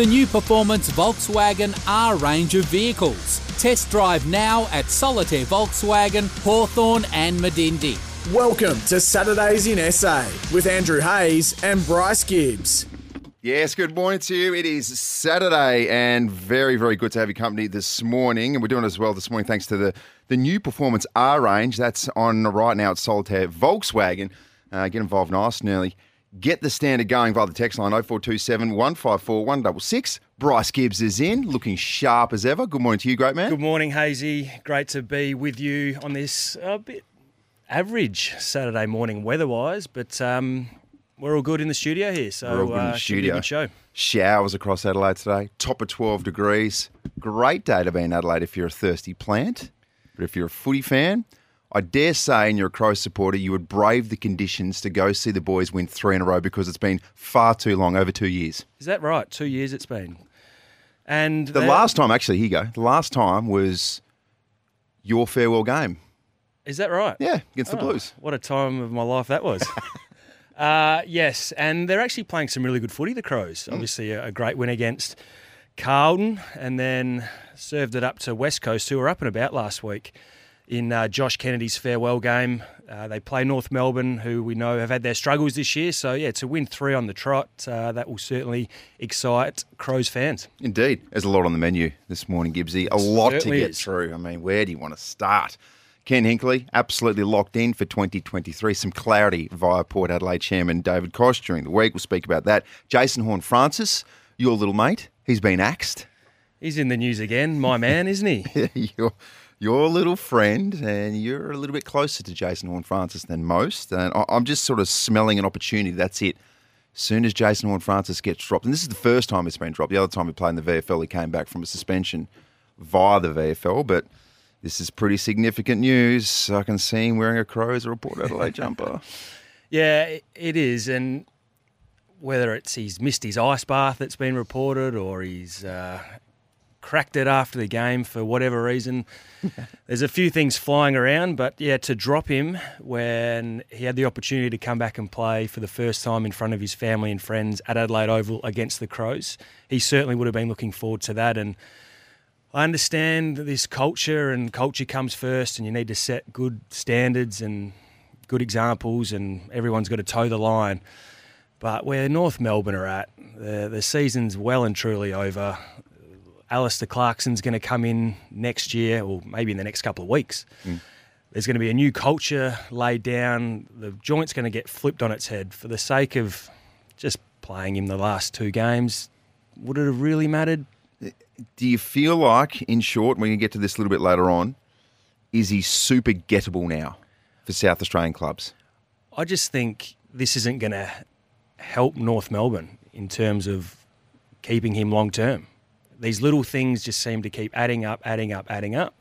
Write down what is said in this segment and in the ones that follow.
The new performance Volkswagen R range of vehicles. Test drive now at Solitaire Volkswagen, Hawthorn and Medindie. Welcome to Saturdays in SA with Andrew Hayes and Bryce Gibbs. Yes, good morning to you. It is Saturday and very, very good to have your company this morning. And we're doing it as well this morning thanks to the, the new Performance R range. That's on right now at Solitaire Volkswagen. Uh, get involved nice and early. Get the standard going via the text line 0427 154 166. Bryce Gibbs is in, looking sharp as ever. Good morning to you, great man. Good morning, Hazy. Great to be with you on this a bit average Saturday morning weather-wise, but um, we're all good in the studio here, so We're all good in the uh, should be a studio. good show. Showers across Adelaide today, top of 12 degrees. Great day to be in Adelaide if you're a thirsty plant. But if you're a footy fan, I dare say, and you're a Crow supporter, you would brave the conditions to go see the boys win three in a row because it's been far too long, over two years. Is that right? Two years it's been. And The that- last time, actually, here you go. The last time was your farewell game. is that right? Yeah, against the Oh, Blues. What a time of my life that was. uh, yes, and they're actually playing some really good footy, the Crows. Mm. Obviously, a, a great win against Carlton, and then served it up to West Coast, who were up and about last week in uh, Josh Kennedy's farewell game. Uh, they play North Melbourne, who we know have had their struggles this year. So, yeah, to win three on the trot, uh, that will certainly excite Crows fans. Indeed. There's a lot on the menu this morning, Gibbsy. A lot to get is. through. I mean, where do you want to start? Ken Hinkley, absolutely locked in for 2023. Some clarity via Port Adelaide chairman David Koch during the week. We'll speak about that. Jason Horne-Francis, your little mate, he's been axed. He's in the news again, my man, isn't he? your, little friend, and you're a little bit closer to Jason Horne-Francis than most. And I- I'm just sort of smelling an opportunity. That's it. soon as Jason Horne-Francis gets dropped, and this is the first time it's been dropped. The other time he played in the VFL, he came back from a suspension via the VFL, but this is pretty significant news. I can see him wearing a Crows or a Port Adelaide jumper. Yeah, it is, and whether it's he's missed his ice bath that's been reported, or he's uh, cracked it after the game for whatever reason, there's a few things flying around. But yeah, to drop him when he had the opportunity to come back and play for the first time in front of his family and friends at Adelaide Oval against the Crows, he certainly would have been looking forward to that. And I understand that this culture and culture comes first, and you need to set good standards and good examples, and everyone's got to toe the line. But where North Melbourne are at, the, the season's well and truly over. Alastair Clarkson's going to come in next year, or maybe in the next couple of weeks. Hmm. There's going to be a new culture laid down. The joint's going to get flipped on its head for the sake of just playing him the last two games. Would it have really mattered? Do you feel like, in short, going to get to this a little bit later on, is he super gettable now for South Australian clubs? I just think this isn't going to help North Melbourne in terms of keeping him long term. These little things just seem to keep adding up, adding up, adding up.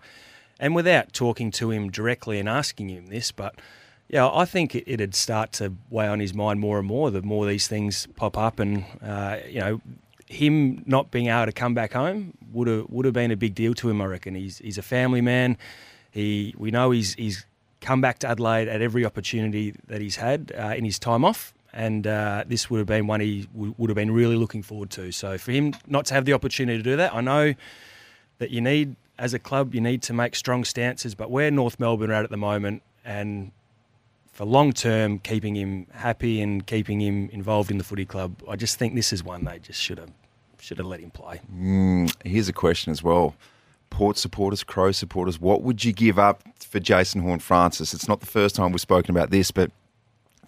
And without talking to him directly and asking him this, but yeah, I think it, it'd start to weigh on his mind more and more the more these things pop up. And, uh, you know, him not being able to come back home would have would have been a big deal to him. I reckon he's he's a family man. He we know he's he's come back to Adelaide at every opportunity that he's had uh, in his time off, and uh, this would have been one he w- would have been really looking forward to. So for him not to have the opportunity to do that, I know that you need as a club you need to make strong stances, but where North Melbourne are at at the moment, and for long term keeping him happy and keeping him involved in the footy club, I just think this is one they just should have should have let him play. Here's a question as well. Port supporters, Crow supporters, what would you give up for Jason Horne-Francis? It's not the first time we've spoken about this, but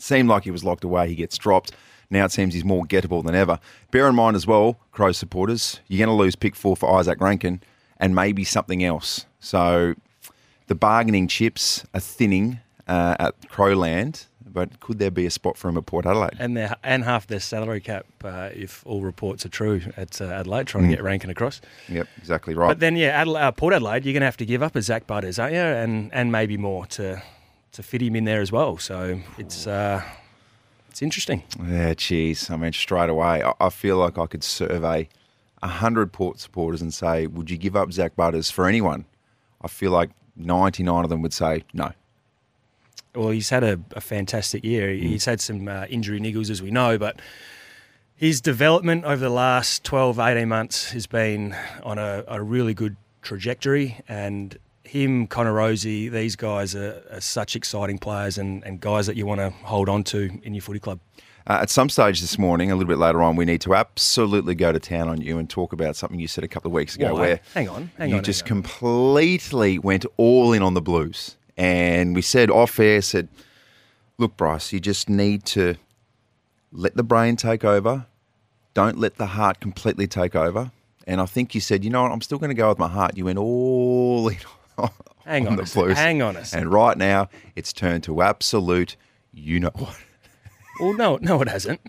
seemed like he was locked away. He gets dropped. Now it seems he's more gettable than ever. Bear in mind as well, Crow supporters, you're going to lose pick four for Izak Rankine and maybe something else. So the bargaining chips are thinning uh, at Crowland, but could there be a spot for him at Port Adelaide? and their and half their salary cap, uh, if all reports are true, at uh, Adelaide, trying to get Rankine across. Yep, exactly right. But then, yeah, Adela- uh, Port Adelaide, you're going to have to give up a Zak Butters, aren't you? And and maybe more to to fit him in there as well. So it's uh, it's interesting. Yeah, geez. I mean, straight away, I, I feel like I could survey a hundred Port supporters and say, "Would you give up Zak Butters for anyone?" I feel like ninety-nine of them would say no. Well, he's had a, a fantastic year. He's had some uh, injury niggles, as we know, but his development over the last 12, 18 months has been on a, a really good trajectory. And him, Connor Rozee, these guys are, are such exciting players and, and guys that you want to hold on to in your footy club. Uh, at some stage this morning, a little bit later on, we need to absolutely go to town on you and talk about something you said a couple of weeks ago, where Hang on, hang you on, just hang on. completely went all in on the Blues, and we said off air, said, "Look, Bryce, you just need to let the brain take over. Don't let the heart completely take over." And I think you said, "You know what? I'm still going to go with my heart." You went all in. Hang on the a Blues. hang on sec. And right now, it's turned to absolute. You know what? Well, no, no, it hasn't.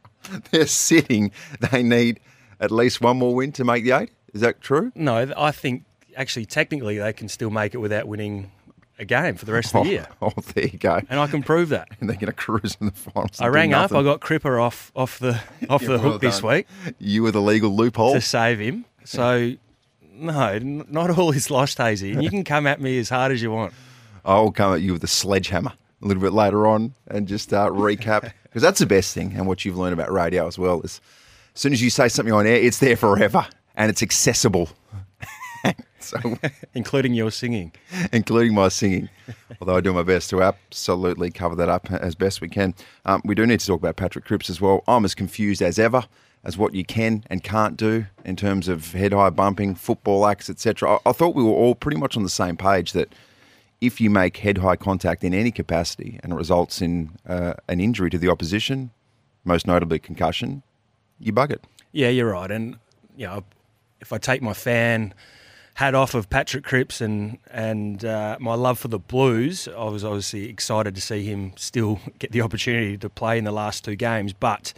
They're sitting. They need at least one more win to make the eight. Is that true? No, I think actually, technically, they can still make it without winning a game for the rest of the year. Oh, there you go. And I can prove that. And they're going to cruise in the finals. I rang up. I got Crippa off off the off Yeah, the well hook this week You were the legal loophole. to save him. So no, not all is lost, Hazy. And you can come at me as hard as you want. I'll come at you with a sledgehammer a little bit later on and just uh, recap because that's the best thing. And what you've learned about radio as well is as soon as you say something on air, it's there forever and it's accessible. so, including your singing. including my singing. Although I do my best to absolutely cover that up as best we can. Um, we do need to talk about Patrick Cripps as well. I'm as confused as ever as what you can and can't do in terms of head high bumping, football acts, etc. I, I thought we were all pretty much on the same page that if you make head high contact in any capacity and it results in uh, an injury to the opposition, most notably concussion, you bug it. Yeah, you're right. And you know, if I take my fan hat off of Patrick Cripps and and uh, my love for the Blues, I was obviously excited to see him still get the opportunity to play in the last two games. But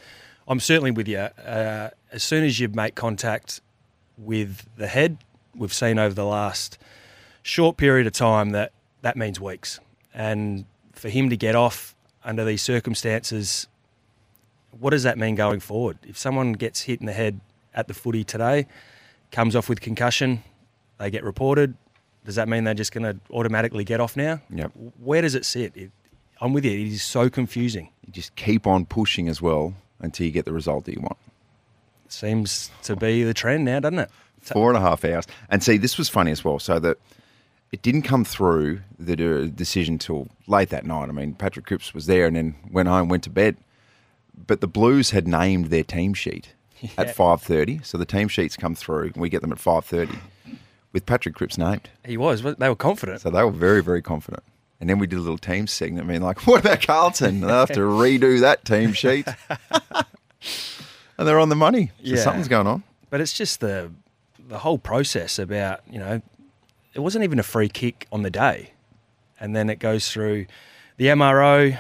I'm certainly with you. Uh, as soon as you make contact with the head, we've seen over the last short period of time that that means weeks. And for him to get off under these circumstances, what does that mean going forward? If someone gets hit in the head at the footy today, comes off with concussion, they get reported, does that mean they're just going to automatically get off now? Yep. Where does it sit? It, I'm with you. It is so confusing. You just keep on pushing as well until you get the result that you want. Seems to be the trend now, doesn't it? Four and a half hours. And see, this was funny as well. So that it didn't come through the decision till late that night. I mean, Patrick Cripps was there and then went home, went to bed. But the Blues had named their team sheet at five thirty. So the team sheets come through, and we get them at five thirty with Patrick Cripps named. He was. They were confident. So they were very, very confident. And then we did a little team segment, I mean, like, what about Carlton? They'll have to redo that team sheet. and they're on the money. So Yeah. something's going on. But it's just the the whole process about you know, it wasn't even a free kick on the day, and then it goes through the MRO,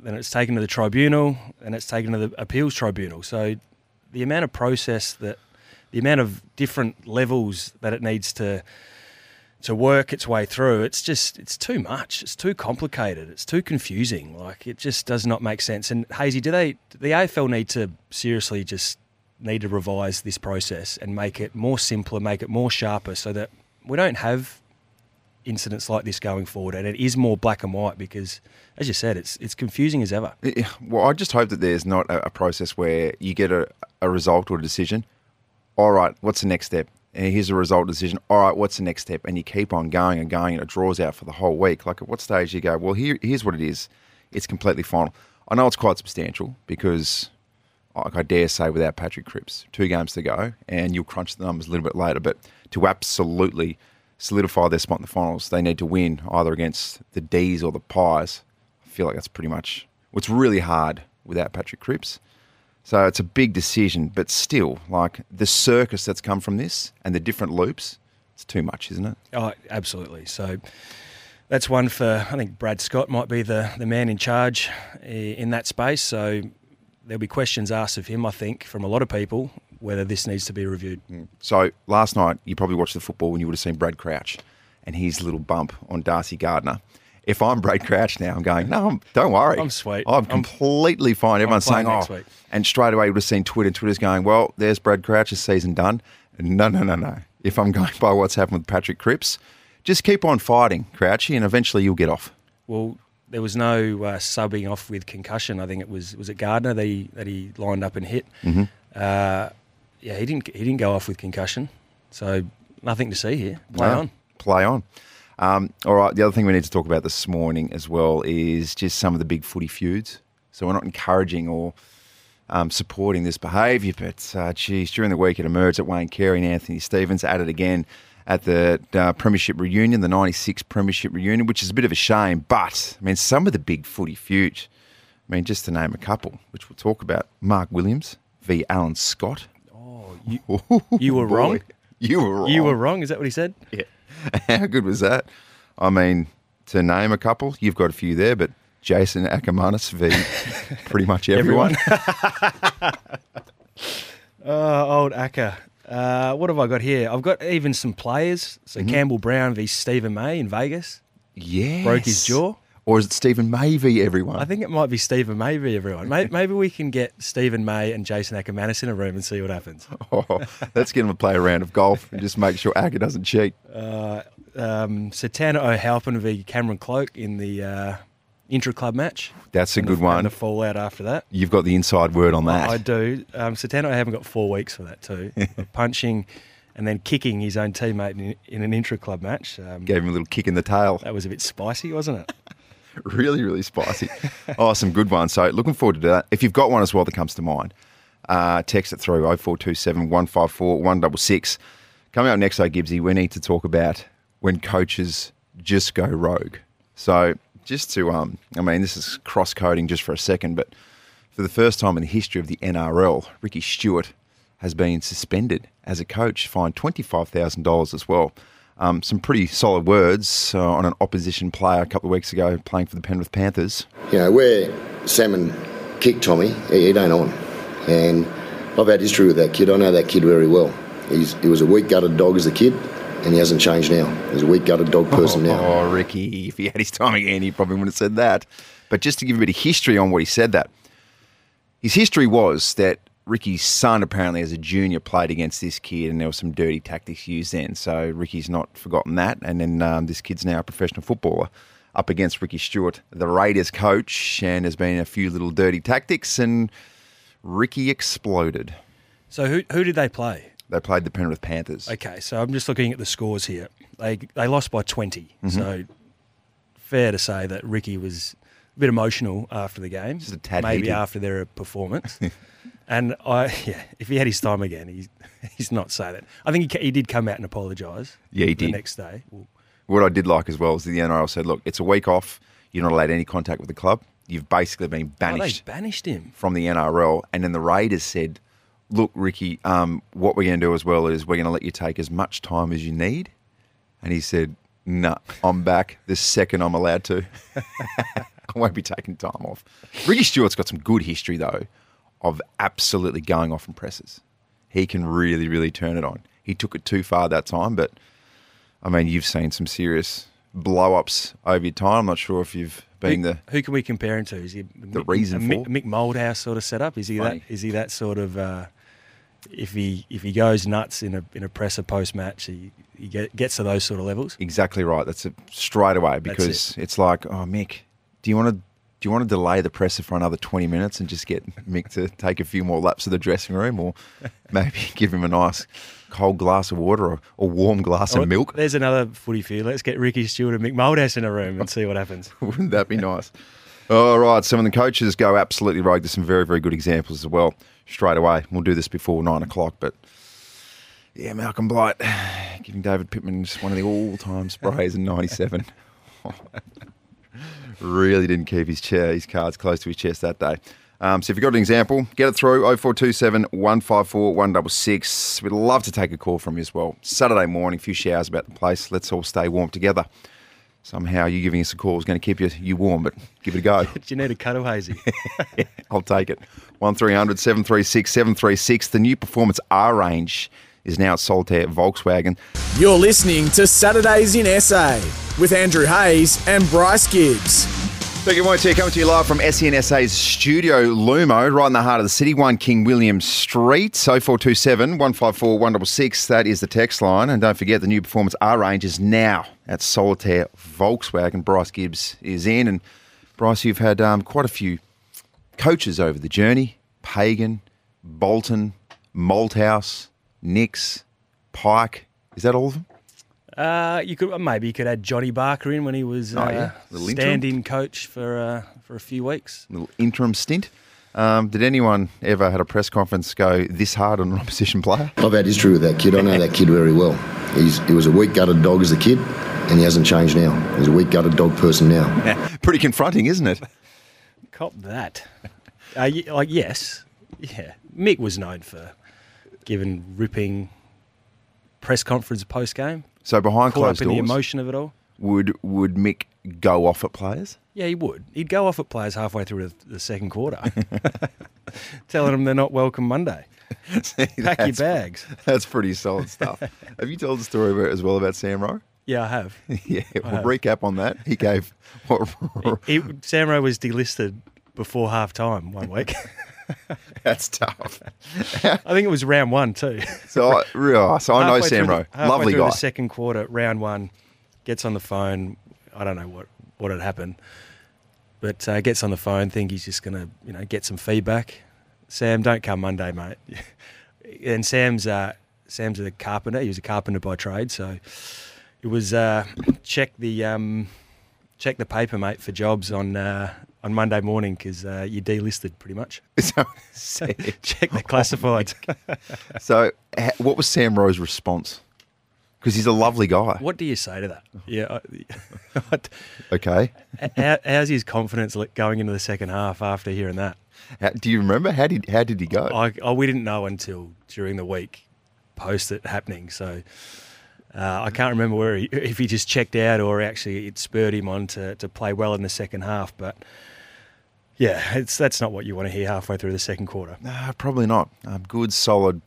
then it's taken to the tribunal, and it's taken to the appeals tribunal. So the amount of process that, the amount of different levels that it needs to to work its way through, it's just it's too much. It's too complicated. It's too confusing. Like it just does not make sense. And Hazy, do they do the AFL need to seriously just need to revise this process and make it more simpler, make it more sharper, so that we don't have incidents like this going forward, and it is more black and white because, as you said, it's it's confusing as ever. Well, I just hope that there's not a process where you get a, a result or a decision. All right, what's the next step? And here's a result decision. All right, what's the next step? And you keep on going and going, and it draws out for the whole week. Like at what stage you go? Well, here, here's what it is. It's completely final. I know it's quite substantial because, like I dare say, without Patrick Cripps, two games to go, and you'll crunch the numbers a little bit later. But to absolutely solidify their spot in the finals, they need to win either against the D's or the Pies. I feel like that's pretty much what's really hard without Patrick Cripps. So it's a big decision, but still, like the circus that's come from this and the different loops, it's too much, isn't it? Oh, absolutely. So that's one for I think Brad Scott might be the the man in charge eh, in that space. So there'll be questions asked of him, I think, from a lot of people whether this needs to be reviewed. Hmm. So last night, you probably watched the football and you would have seen Brad Crouch and his little bump on Darcy Gardiner. If I'm Brad Crouch now, I'm going, no, I'm- don't worry. I'm sweet. I'm I'm- completely fine. Everyone's saying, oh. week. And straight away, you would have seen Twitter. Twitter's going, well, there's Brad Crouch's season done. No, no, no, no. If I'm going by what's happened with Patrick Cripps, just keep on fighting, Crouchy, and eventually you'll get off. Well, there was no uh, subbing off with concussion. I think it was was it Gardiner that he that he lined up and hit. Mm-hmm. Uh, yeah, he didn't he didn't go off with concussion, so nothing to see here. Play No, on. Play on. Um, all right. The other thing we need to talk about this morning as well is just some of the big footy feuds. So we're not encouraging or um, supporting this behaviour, but uh, geez, during the week it emerged that Wayne Carey and Anthony Stevens at it again at the uh, Premiership reunion, the '96 Premiership reunion, which is a bit of a shame. But I mean, some of the big footy feuds. I mean, just to name a couple, which we'll talk about: Mark Williams v. Alan Scott. Oh, you, you were Boy, wrong. You were wrong. You were wrong. Is that what he said? Yeah. How good was that? I mean, to name a couple, you've got a few there, but Jason Akermanis v. pretty much everyone. Oh, old Acker. Uh, what have I got here? I've got even some players. So Mm-hmm. Campbell Brown v Steven May in Vegas. Yes. Broke his jaw? Or is it Steven May v. everyone? I think it might be Steven May v everyone. Maybe, maybe we can get Steven May and Jason Akermanis in a room and see what happens. Oh, let's get him to play a round of golf and just make sure Acker doesn't cheat. Um, Setanta O'hAilpin v Cameron Cloak in the uh, intra club match. That's a good the, one. And the fallout after that. You've got the inside word on that. I do. Um, Setanta haven't got four weeks for that too. Punching and then kicking his own teammate in, in an intra club match. Um, Gave him a little kick in the tail. that was a bit spicy, wasn't it? really, really spicy. oh, some good ones. So looking forward to that. If you've got one as well that comes to mind, uh, text it through 0427 154 166. Coming up next, though, Gibbsy, we need to talk about when coaches just go rogue. So just to, um, I mean, this is cross coding just for a second, but for the first time in the history of the NRL, Ricky Stuart has been suspended as a coach, fined $25,000 as well. Um, some pretty solid words uh, on an opposition player a couple of weeks ago playing for the Penrith Panthers. You know, where Salmon kicked Tommy, he, he ain't on. And I've had history with that kid. I know that kid very well. He's, he was a weak gutted dog as a kid, and he hasn't changed now. He's a weak gutted dog person now. Oh, Ricky, if he had his time again, he probably wouldn't have said that. But just to give a bit of history on what he said that, his history was that Ricky's son apparently as a junior played against this kid and there was some dirty tactics used then. So Ricky's not forgotten that. And then um, this kid's now a professional footballer up against Ricky Stuart, the Raiders coach, and there's been a few little dirty tactics and Ricky exploded. So who who did they play? They played the Penrith Panthers. Okay, so I'm just looking at the scores here. They they lost by 20. Mm-hmm. So fair to say that Ricky was a bit emotional after the game. Just a tad maybe heated. after their performance. and I yeah, if he had his time again, he's he's not say that. I think he, he did come out and apologise. Yeah, he did. the next day. What I did like as well is the NRL said, look, it's a week off. You're not allowed any contact with the club. You've basically been oh, they banished banished him. from the NRL. And then the Raiders said, look, Ricky, um, what we're going to do as well is we're going to let you take as much time as you need. And he said, nah, I'm back the second I'm allowed to. I won't be taking time off. Ricky Stuart's got some good history, though, of absolutely going off in presses. He can really, really turn it on. He took it too far that time, but I mean, you've seen some serious blow ups over your time. I'm not sure if you've been who, the. who can we compare him to? Is he the reason a Mick, for? Mick Malthouse sort of setup? Is he Funny. that? Is he that sort of? Uh, if he if he goes nuts in a in a presser post match, he, he get, gets to those sort of levels. Exactly right. That's it straight away because it's like, oh, Mick, do you want to do you want to delay the presser for another twenty minutes and just get Mick to take a few more laps of the dressing room, or maybe give him a nice cold glass of water or a warm glass Oh, of milk? There's another footy feud. Let's get Ricky Stuart and Mick Malthouse in a room and see what happens. Wouldn't that be nice? All right, some of the coaches go absolutely rogue. There's some very, very good examples as well. Straight away, we'll do this before nine o'clock, but yeah, Malcolm Blight giving David Pittman just one of the all-time sprays in '97. really didn't keep his chair, his cards close to his chest that day. Um, so if you've got an example, get it through 0427 154 166. We'd love to take a call from you as well. Saturday morning, a few showers about the place. Let's all stay warm together. somehow you giving us a call is going to keep you, you warm, but give it a go. Do you need a cuddle hazy? I'll take it. 1300 736 736. The new Performance R range is now at Solitaire Volkswagen. You're listening to Saturdays in SA with Andrew Hayes and Bryce Gibbs. So good morning to you, coming to you live from SENSA's studio Lumo, right in the heart of the city, 1 King William Street, 0427 154 166. That is the text line. And don't forget, the new Performance R range is now at Solitaire Volkswagen. Bryce Gibbs is in. And Bryce, you've had um, quite a few coaches over the journey Pagan, Bolton, Malthouse, Nicks, Pyke. Is that all of them? Uh, you could maybe you could add Johnny Barker in when he was Oh, uh, yeah. Stand-in coach for uh, for a few weeks. A little interim stint. Um, did anyone ever had a press conference go this hard on an opposition player? I've had history with that kid. I know that kid very well. He's, he was a weak gutted dog as a kid, and he hasn't changed now. He's a weak gutted dog person now. Pretty confronting, isn't it? Cop that. uh, y- like yes, yeah. Mick was known for giving ripping press conference post game. So behind closed in the emotion of it all. would would Mick go off at players? Yeah, he would. He'd go off at players halfway through the, the second quarter, telling them they're not welcome Monday. Pack your bags. That's pretty solid stuff. Have you told the story about, as well about Sam Rowe? Yeah, I have. yeah, we'll have. recap on that. He gave what, He, Sam Rowe was delisted before half time one week. that's tough. I think it was round one too. So, I, real- so I know Sam Rowe, the- lovely guy. The second quarter, round one, gets on the phone. I don't know what what had happened, but uh, gets on the phone. Think he's just gonna you know get some feedback. Sam, don't come Monday, mate. and Sam's uh, Sam's a carpenter. He was a carpenter by trade, so it was uh, check the um, check the paper, mate, for jobs on. Uh, on Monday morning, because uh, you're delisted pretty much. So, Check the classifieds. so what was Sam Rowe's response? Because he's a lovely guy. what do you say to that? Yeah, I, Okay. How, how's his confidence going into the second half after hearing that? How, do you remember how did how did he go? I, I we didn't know until during the week, post it happening. So uh, I can't remember where he, if he just checked out or actually it spurred him on to, to play well in the second half. But yeah, it's that's not what you want to hear halfway through the second quarter. No, probably not. Um, good, solid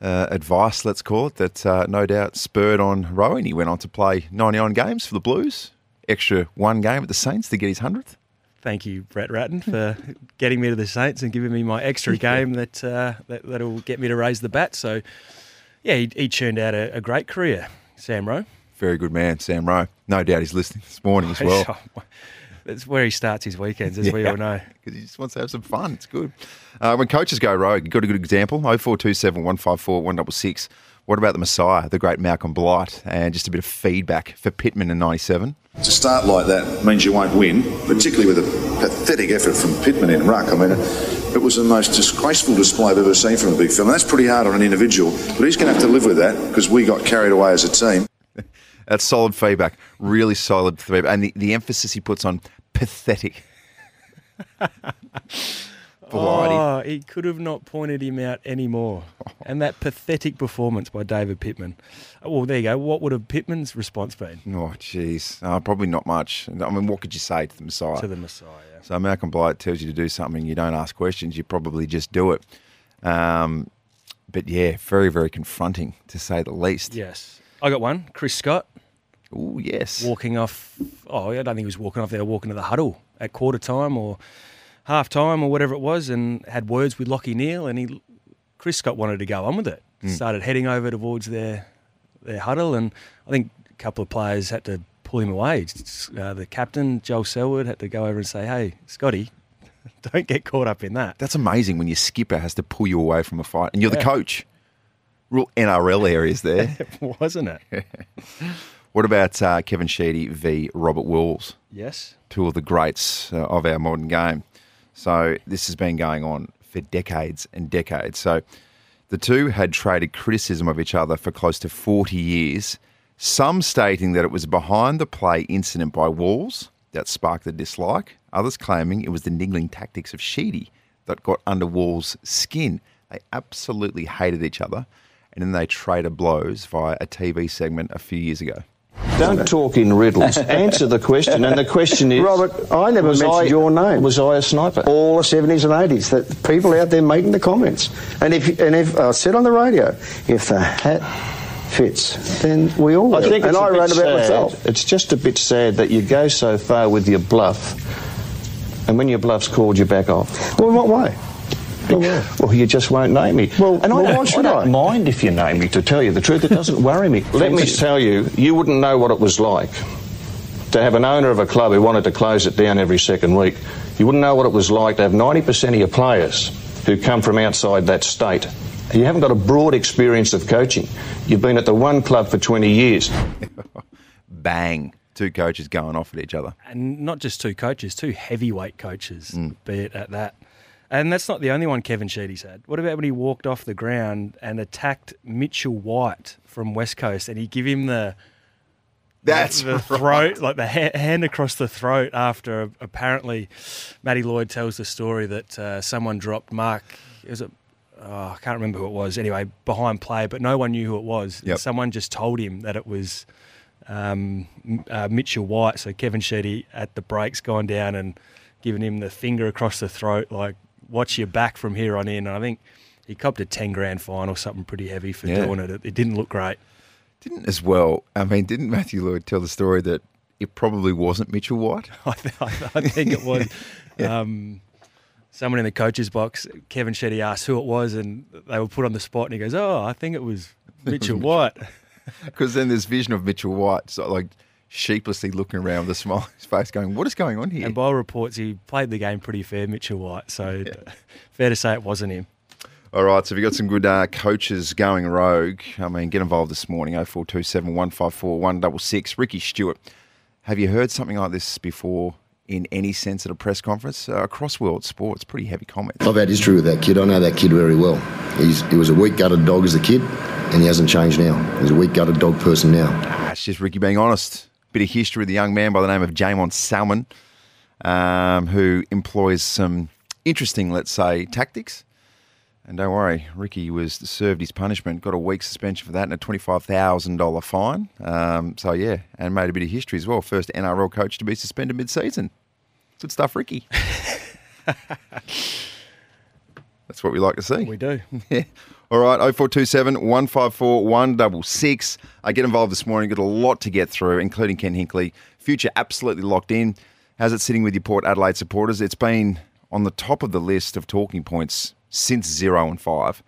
uh, advice, let's call it, that uh, no doubt spurred on Rowan. He went on to play 99 games for the Blues, extra one game at the Saints to get his 100th. Thank you, Brett Ratten, for getting me to the Saints and giving me my extra game that, uh, that that'll get me to raise the bat. So yeah, he, he churned out a, a great career, Sam Rowe. Very good man, Sam Rowe. No doubt he's listening this morning as well. That's where he starts his weekends, as we all know. Because he just wants to have some fun. It's good. Uh, when coaches go rogue, you've got a good example 0427 154 166. What about the Messiah, the great Malcolm Blight, and just a bit of feedback for Pittman in 97? To start like that means you won't win, particularly with a pathetic effort from Pittman in ruck. I mean, it was the most disgraceful display I've ever seen from a big fella. That's pretty hard on an individual, but he's going to have to live with that because we got carried away as a team. That's solid feedback. Really solid feedback. And the, the emphasis he puts on pathetic. Oh, he could have not pointed him out anymore. And that pathetic performance by David Pittman. Well, there you go. What would have Pittman's response been Oh, jeez. Uh, probably not much. I mean, what could you say to the Messiah? to the Messiah? So Malcolm Blight tells you to do something, you don't ask questions, you probably just do it. Um, but yeah, very, very confronting to say the least. Yes. I got one. Chris Scott Oh, yes. walking off. Oh, I don't think he was walking off. They were walking to the huddle at quarter time or half time or whatever it was and had words with Lachie Neale. And he, Chris Scott wanted to go on with it. Started heading over towards their, their huddle. And I think a couple of players had to pull him away. Uh, the captain, Joel Selwood, had to go over and say, hey, Scotty, don't get caught up in that. That's amazing when your skipper has to pull you away from a fight and you're the coach. Real NRL areas there. Wasn't it? what about uh, Kevin Sheedy v. Robert Walls? yes. two of the greats uh, of our modern game. So this has been going on for decades and decades. So the two had traded criticism of each other for close to 40 years, some stating that it was behind the play incident by Walls that sparked the dislike, others claiming it was the niggling tactics of Sheedy that got under Walls' skin. They absolutely hated each other, and then they traded blows via a TV segment a few years ago. Don't talk in riddles. Answer the question, and the question is, Robert, I never mentioned I- your name. Was I a sniper? all the 70s and 80s. That people out there making the comments. And if and if I said on the radio, if the hat fits, then we all. I think and I wrote about sad. myself. It's just a bit sad that you go so far with your bluff, and when your bluff's called, you back off. Well, in what way? What way? Well, you just won't name me. Well, and well, I why don't, should I don't I? mind if you name me. To tell you the truth, it doesn't worry me. Let me tell you, you wouldn't know what it was like to have an owner of a club who wanted to close it down every second week. You wouldn't know what it was like to have 90% of your players who come from outside that state. You haven't got a broad experience of coaching. You've been at the one club for 20 years. Bang. Two coaches going off at each other. and not just two coaches, two heavyweight coaches, Mm. be it at that. And that's not the only one Kevin Sheedy's had. What about when he walked off the ground and attacked Mitchell White from West Coast, and he give him the That's the right. throat, like the ha- hand across the throat after apparently Matty Lloyd tells the story that uh, someone dropped Mark. It was a oh, I can't remember who it was. Anyway, behind play, but no one knew who it was. Yep. Someone just told him that it was um, uh, Mitchell White. So Kevin Sheedy at the breaks gone down and giving him the finger across the throat, like watch your back from here on in. And I think he copped a ten grand fine or something pretty heavy for Yeah. doing it. it. It didn't look great. Didn't as well. I mean, didn't Matthew Lloyd tell the story that it probably wasn't Mitchell White? I, th- I think it was. um, someone in the coach's box, Kevin Sheedy asked who it was, and they were put on the spot, and he goes, "Oh, I think it was Mitchell White." Because then this vision of Mitchell White, of like sheepishly looking around with a smile on his face, going, "What is going on here?" And by all reports, he played the game pretty fair, Mitchell White. So fair to say it wasn't him. All right, so we've got some good uh, coaches going rogue. I mean, get involved this morning, 0427 154 166. Ricky Stuart, have you heard something like this before in any sense at a press conference? Uh, across world sports, pretty heavy comments. I've had history with that kid. I know that kid very well. He's, he was a weak gutted dog as a kid, and he hasn't changed now. He's a weak gutted dog person now. Ah, it's just Ricky being honest. Bit of history with a young man by the name of Jaeman Salmon, um, who employs some interesting, let's say, tactics. And don't worry, Ricky was served his punishment, got a week suspension for that and a twenty-five thousand dollar fine. Um, so yeah, and made a bit of history as well. First NRL coach to be suspended mid-season. Good stuff, Ricky. That's what we like to see. We do. Yeah. All right, 0427 154 166. I get involved this morning, got a lot to get through, including Ken Hinkley. Future absolutely locked in. How's it sitting with your Port Adelaide supporters? It's been on the top of the list of talking points since zero and five.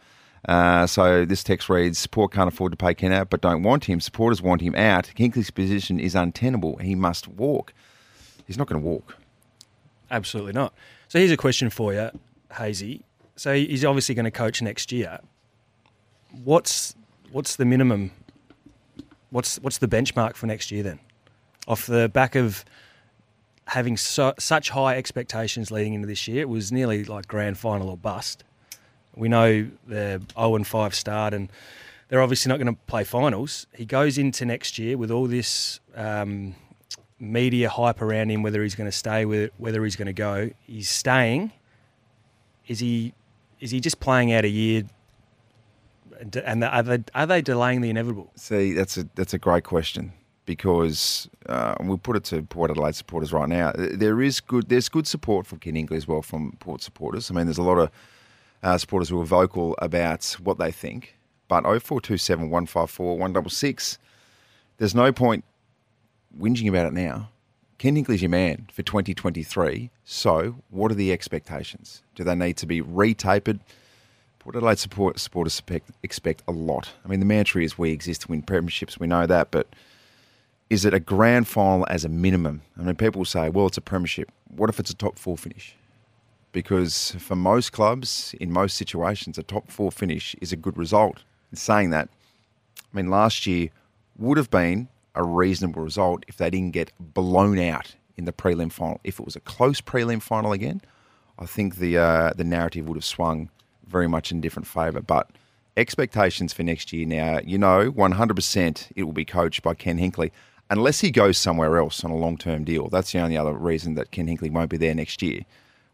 Uh, so this text reads Port can't afford to pay Ken out, but don't want him. Supporters want him out. Hinkley's position is untenable. He must walk. He's not going to walk. Absolutely not. So here's a question for you, Hazy. So he's obviously going to coach next year. What's what's the minimum? What's what's the benchmark for next year then? Off the back of having so, such high expectations leading into this year, it was nearly like grand final or bust. We know they're 0 and 5 start, and they're obviously not going to play finals. He goes into next year with all this um, media hype around him, whether he's going to stay, whether, whether he's going to go. He's staying. Is he? Is he just playing out a year? And are they, are they delaying the inevitable? See, that's a that's a great question because uh, we'll put it to Port Adelaide supporters right now. There is good there's good support from Ken Hinkley as well from Port supporters. I mean, there's a lot of uh, supporters who are vocal about what they think. But 0427 154 166, there's no point whinging about it now. Ken Hinkley's your man for 2023. So, what are the expectations? Do they need to be retapered? Port Adelaide support, supporters expect, expect a lot. I mean, the mantra is we exist to win premierships. We know that, but is it a grand final as a minimum? I mean, people say, well, it's a premiership. What if it's a top four finish? Because for most clubs, in most situations, a top four finish is a good result. In saying that, I mean, last year would have been a reasonable result if they didn't get blown out in the prelim final. If it was a close prelim final again, I think the uh, the narrative would have swung very much in different favour. But expectations for next year now, you know, 100% it will be coached by Ken Hinkley, unless he goes somewhere else on a long term deal. That's the only other reason that Ken Hinkley won't be there next year.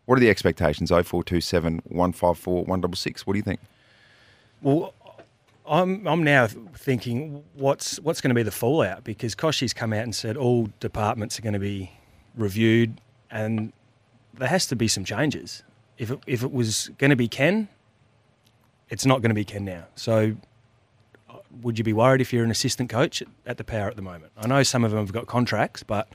What are the expectations? 0427 154 166. What do you think? Well, I'm I'm now thinking what's what's going to be the fallout because Kochie's come out and said all departments are going to be reviewed and there has to be some changes. If it, if it was going to be Ken, it's not going to be Ken now. So uh, would you be worried if you're an assistant coach at the Power at the moment? I know some of them have got contracts, but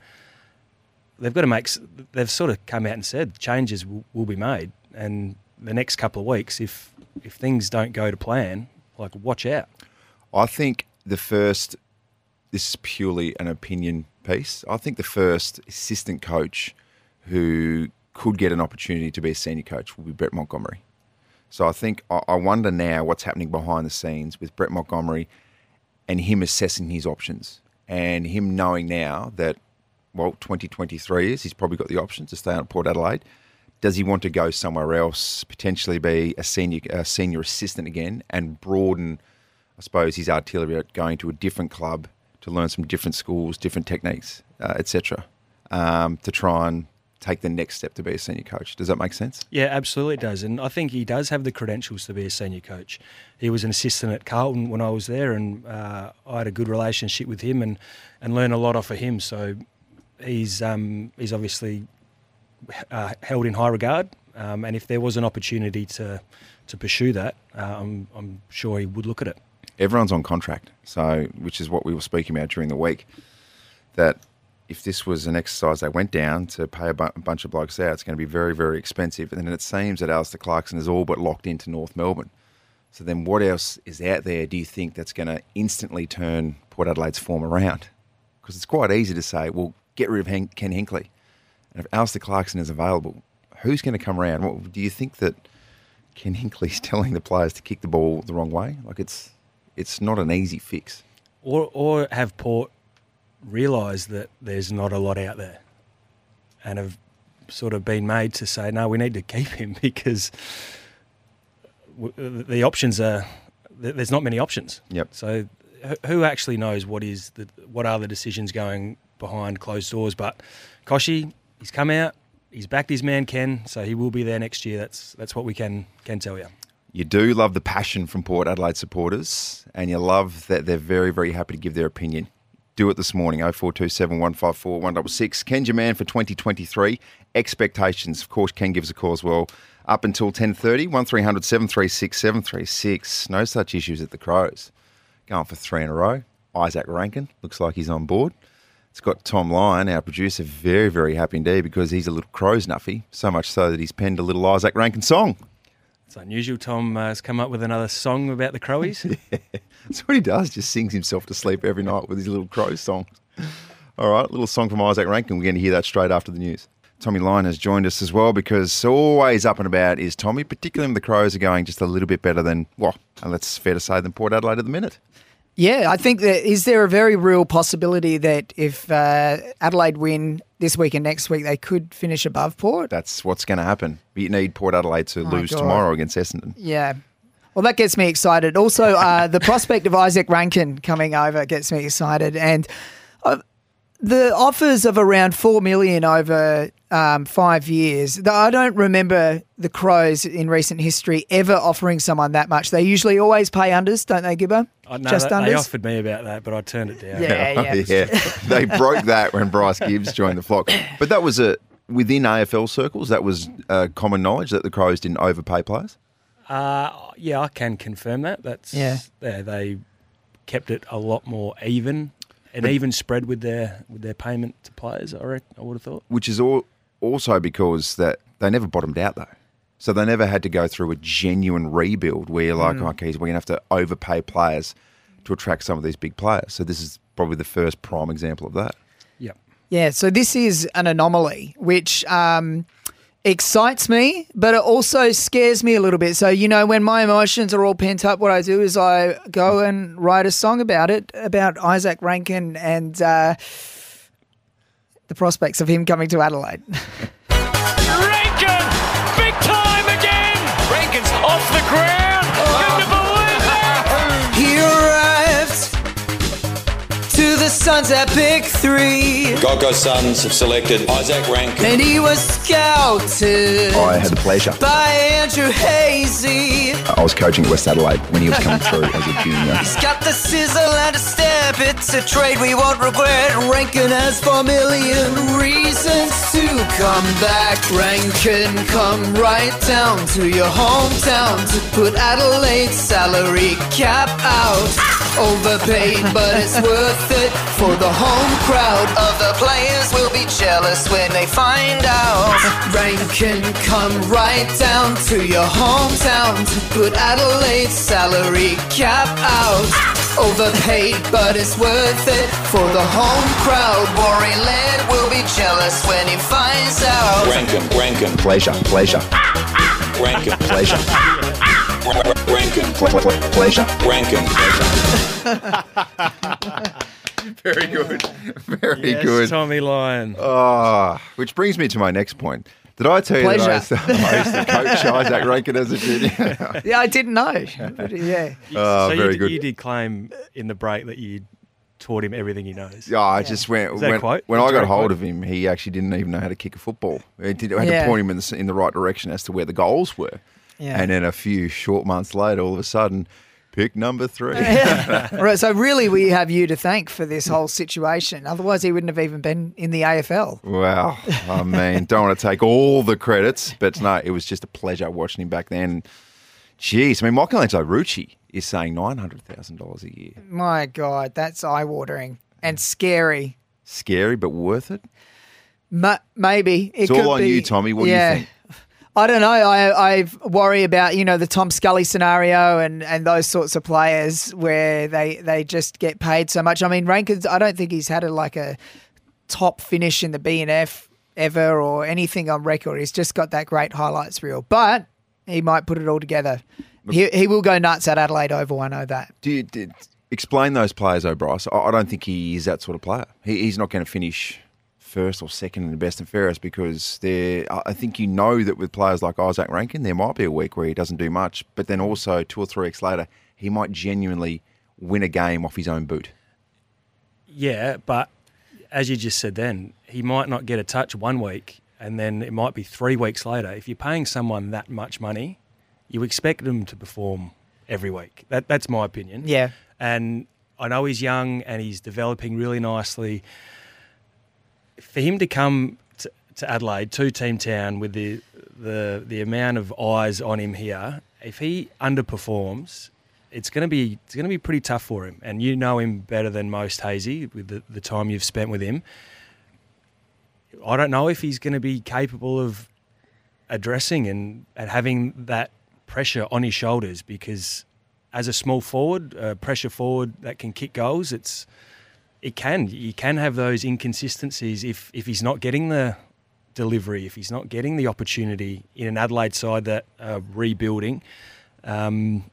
they've got to make. They've sort of come out and said changes will, will be made, and the next couple of weeks, if if things don't go to plan, like watch out. I think the first, this is purely an opinion piece. I think the first assistant coach who could get an opportunity to be a senior coach will be Brett Montgomery. So I think I wonder now what's happening behind the scenes with Brett Montgomery and him assessing his options and him knowing now that well 2023 is he's probably got the option to stay on at Port Adelaide. Does he want to go somewhere else, potentially be a senior a senior assistant again, and broaden, I suppose, his artillery at going to a different club to learn some different schools, different techniques, uh, etc., um, to try and take the next step to be a senior coach. Does that make sense? Yeah, absolutely it does. And I think he does have the credentials to be a senior coach. He was an assistant at Carlton when I was there, and uh, I had a good relationship with him and, and learned a lot off of him. So he's um, he's obviously uh, held in high regard. Um, and if there was an opportunity to to pursue that, uh, I'm, I'm sure he would look at it. Everyone's on contract, so which is what we were speaking about during the week. That if this was an exercise they went down to pay a, bu- bunch of blokes out, it's going to be very, very expensive. And then it seems that Alastair Clarkson is all but locked into North Melbourne. So then what else is out there, do you think, that's going to instantly turn Port Adelaide's form around? Because it's quite easy to say, well, get rid of Hen- Ken Hinkley. And if Alastair Clarkson is available, who's going to come around? What, do you think that Ken Hinkley's telling the players to kick the ball the wrong way? Like it's it's not an easy fix. Or or have Port realise that there's not a lot out there, and have sort of been made to say, no, we need to keep him because uh, the options are there's not many options. Yep. So who actually knows what is the what are the decisions going behind closed doors? But Kochie, he's come out, he's backed his man Ken, so he will be there next year. That's that's what we can can tell you. You do love the passion from Port Adelaide supporters, and you love that they're very very happy to give their opinion. Do it this morning, 0427 154 166. Ken's your man for 2023. Expectations, of course, Ken gives a call as well. Up until 10.30, 1300 736 736. No such issues at the Crows. Going for three in a row. Izak Rankine looks like he's on board. It's got Tom Lyon, our producer, very, very happy indeed because he's a little Crows nuffy, so much so that he's penned a little Izak Rankine song. It's unusual. Tom uh, has come up with another song about the Crowies. yeah, that's what he does. Just sings himself to sleep every night with his little crow song. All right, little song from Izak Rankine. We're going to hear that straight after the news. Tommy Lyon has joined us as well because always up and about is Tommy, particularly when the Crows are going just a little bit better than, well, and that's fair to say, than Port Adelaide at the minute. Yeah, I think that is there a very real possibility that if uh, Adelaide win this week and next week, they could finish above Port. That's what's going to happen. You need Port Adelaide to oh lose God. tomorrow against Essendon. Yeah. Well, that gets me excited. Also, uh, the prospect of Izak Rankine coming over gets me excited, and the offers of around four million over um, five years. I don't remember the Crows in recent history ever offering someone that much. They usually always pay unders, don't they, Gibber? Oh, no, Just unders. They offered me about that, but I turned it down. Yeah, yeah. yeah. they broke that when Bryce Gibbs joined the flock. But that was a within AFL circles. That was uh, common knowledge that the Crows didn't overpay players. Uh, yeah, I can confirm that. That's yeah. yeah they kept it a lot more even an even spread with their with their payment to players. I reckon, I would have thought. Which is all also because that they never bottomed out though. So they never had to go through a genuine rebuild where you're like, mm. okay, we're going to have to overpay players to attract some of these big players. So this is probably the first prime example of that. Yeah. Yeah. So this is an anomaly, which um, excites me, but it also scares me a little bit. So, you know, when my emotions are all pent up, what I do is I go and write a song about it, about Izak Rankine and uh, the prospects of him coming to Adelaide. Rankine! Suns at pick three. Gold Coast Suns have selected Izak Rankine. And he was scouted I had the pleasure. by Andrew Hazy. I was coaching at West Adelaide when he was coming through as a junior. He's got the sizzle and a step. It's a trade we won't regret. Rankine has four million reasons to come back. Rankine, come right down to your hometown to put Adelaide's salary cap out. Overpaid, but it's worth it for the home crowd. Other players will be jealous when they find out. Rankine, come right down to your hometown to put Adelaide's salary cap out. Overpaid, but it's worth it for the home crowd. Warren Laird will be jealous when he finds out. Rankine, Rankine, Pleasure, pleasure, ah, ah. Rankine, pleasure, ah, Rankine, ple- ple- pleasure. Rankine. Very good. Very Yes, good. Tommy Lyon. Oh, which brings me to my next point. Did I tell you that I used, to, Pleasure. I used to coach Izak Rankine as a junior? Yeah, I didn't know. But, yeah. Oh, so very you, good. You did claim in the break that you taught him everything he knows. Yeah, I just went Is that a when, quote? when A I got direct hold quote? of him. He actually didn't even know how to kick a football. He did, I had Yeah. to point him in the, in the right direction as to where the goals were. Yeah. And then a few short months later, all of a sudden, pick number three. Right, so really, we have you to thank for this whole situation. Otherwise, he wouldn't have even been in the AFL. Wow. I mean, don't want to take all the credits, but no, it was just a pleasure watching him back then. Jeez, I mean, Michelangelo Rucci is saying $900,000 a year. My God, that's eye-watering and scary. Scary, but worth it? Ma- maybe it It's all on be- you, Tommy. What do you think? I don't know. I I worry about you know the Tom Scully scenario and, and those sorts of players where they, they just get paid so much. I mean, Rankins. I don't think he's had a, like a top finish in the BNF ever or anything on record. He's just got that great highlights reel, but he might put it all together. He he will go nuts at Adelaide Oval. I know that. Do you did, explain those players, Bryce? I, I don't think he is that sort of player. He, he's not going to finish first or second in the best and fairest because there. I I think you know that with players like Izak Rankine, there might be a week where he doesn't do much, but then also two or three weeks later, he might genuinely win a game off his own boot. Yeah, but as you just said then, he might not get a touch one week and then it might be three weeks later. If you're paying someone that much money, you expect them to perform every week. That, that's my opinion. Yeah. And I know he's young and he's developing really nicely. For him to come to, to Adelaide, two team town, with the, the the amount of eyes on him here, if he underperforms, it's going to be it's going to be pretty tough for him. And you know him better than most, Hazy, with the, the time you've spent with him. I don't know if he's going to be capable of addressing and, and having that pressure on his shoulders because as a small forward, a pressure forward that can kick goals, it's it can you can have those inconsistencies if if he's not getting the delivery, if he's not getting the opportunity in an Adelaide side that are rebuilding. Um,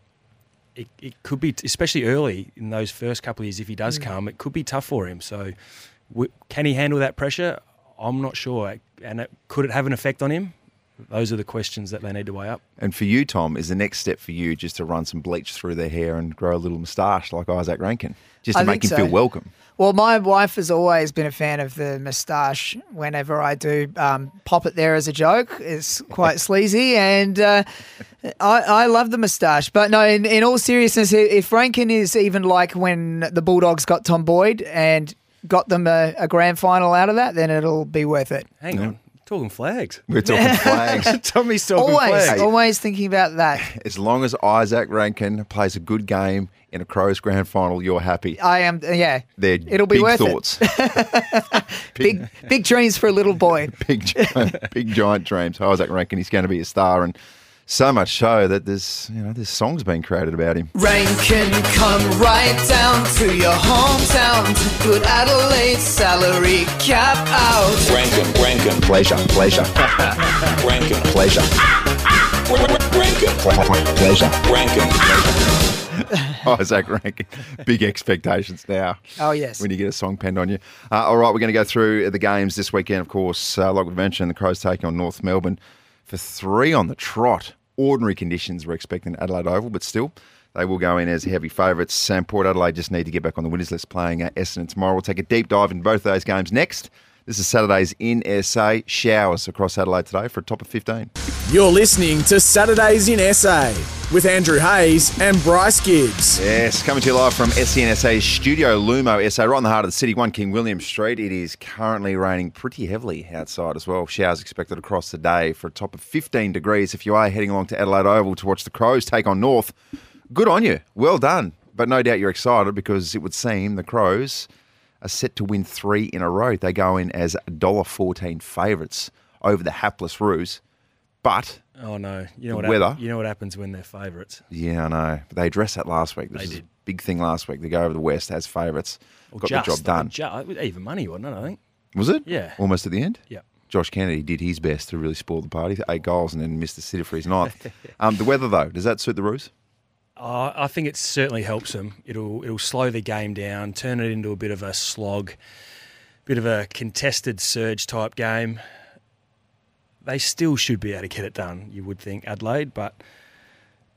it, it could be, especially early in those first couple of years, if he does Mm. come, it could be tough for him. So, w- can he handle that pressure? I'm not sure. And it, could it have an effect on him? Those are the questions that they need to weigh up. And for you, Tom, is the next step for you just to run some bleach through their hair and grow a little moustache like Izak Rankine, just to I make him think feel welcome. Well, my wife has always been a fan of the moustache. Whenever I do um, pop it there as a joke, it's quite sleazy, and uh, I, I love the moustache. But no, in, in all seriousness, if Rankine is even like when the Bulldogs got Tom Boyd and got them a, a grand final out of that, then it'll be worth it. Hang on, talking flags. We're talking flags. Tommy's talking Always, flags. always thinking about that. As long as Izak Rankine plays a good game in a Crows grand final, you're happy. I am, yeah. They're It'll be worth thoughts. it. big, big dreams for a little boy. big, big giant dreams. Izak Rankine, he's going to be a star, and so much so that there's you know there's songs being created about him. Rankine, come right down to your hometown to put Adelaide's salary cap out. Rankine, Rankine, Pleasure, pleasure, Rankine, pleasure, Rankine, pleasure. Rankine. Izak Rankine, big expectations now. Oh, yes. when you get a song penned on you. Uh, all right, we're going to go through the games this weekend. Of course, uh, like we mentioned, the Crows taking on North Melbourne for three on the trot. Ordinary conditions we're expecting at Adelaide Oval, but still, They will go in as heavy favourites. And Port Adelaide just need to get back on the winners list playing at Essendon tomorrow. We'll take a deep dive in both those games next. This is Saturday's in SA. Showers across Adelaide today for a top of 15. You're listening to Saturdays in SA with Andrew Hayes and Bryce Gibbs. Yes, coming to you live from SENSA's studio, Lumo SA, right in the heart of the city, 1 King William Street. It is currently raining pretty heavily outside as well. Showers expected across the day for a top of 15 degrees. If you are heading along to Adelaide Oval to watch the Crows take on North, good on you. Well done. But no doubt you're excited because it would seem the Crows are set to win three in a row. They go in as $1.14 favourites over the hapless Roos. But Oh no! You know what? weather. hap- you know what happens when they're favourites. Yeah, I know. They addressed that last week. This They is a did. big thing last week. They go over the West as favourites. Well, Got just, the job done. Even money, wasn't it? I think. Was it? Yeah. Almost at the end? Yeah. Josh Kennedy did his best to really spoil the party. Eight goals and then missed the city for his ninth. um, the weather, though, does that suit the Roos? Uh, I think it certainly helps them. It'll it'll slow the game down, turn it into a bit of a slog, bit of a contested surge type game. They still should be able to get it done, you would think, Adelaide. But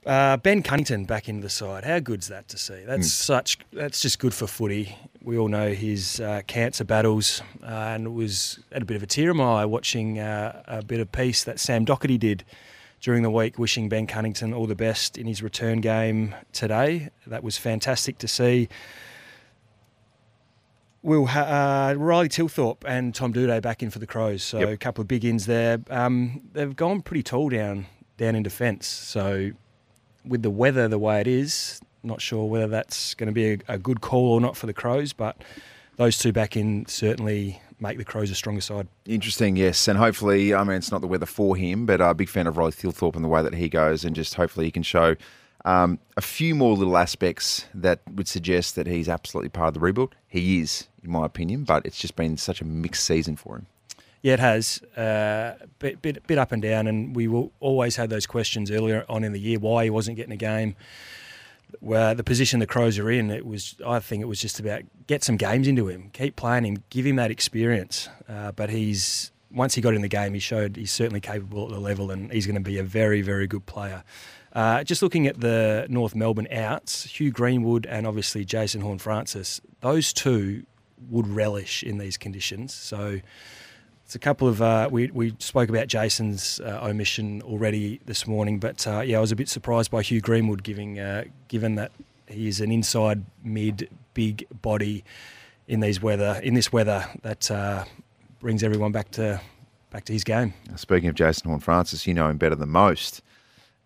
uh, Ben Cunnington back into the side, how good's that to see? That's such. That's just good for footy. We all know his uh, cancer battles, uh, and it was had a bit of a tear in my eye watching uh, a bit of piece that Sam Doherty did during the week, wishing Ben Cunnington all the best in his return game today. That was fantastic to see. We'll ha- uh, Riley Thilthorpe and Tom Doedee back in for the Crows, so Yep. a couple of big ins there. Um, they've gone pretty tall down down in defence, so with the weather the way it is, not sure whether that's going to be a, a good call or not for the Crows, but those two back in certainly make the Crows a stronger side. Interesting, yes. And hopefully, I mean, it's not the weather for him, but a big fan of Riley Thilthorpe and the way that he goes, and just hopefully he can show um, a few more little aspects that would suggest that he's absolutely part of the rebuild. He is, in my opinion, but it's just been such a mixed season for him. Yeah, it has. Uh, bit, bit, bit up and down, and we will always had those questions earlier on in the year why he wasn't getting a game. Where the position the Crows are in, it was. I think it was just about get some games into him, keep playing him, give him that experience. Uh, but he's once he got in the game, he showed he's certainly capable at the level, and he's going to be a very, very good player. Uh, just looking at the North Melbourne outs, Hugh Greenwood and obviously Jason Horne-Francis, those two would relish in these conditions. So it's a couple of uh, we we spoke about Jason's uh, omission already this morning, but uh, yeah, I was a bit surprised by Hugh Greenwood, giving uh, given that he is an inside mid big body in these weather in this weather that uh, brings everyone back to back to his game. Speaking of Jason Horne-Francis, you know him better than most.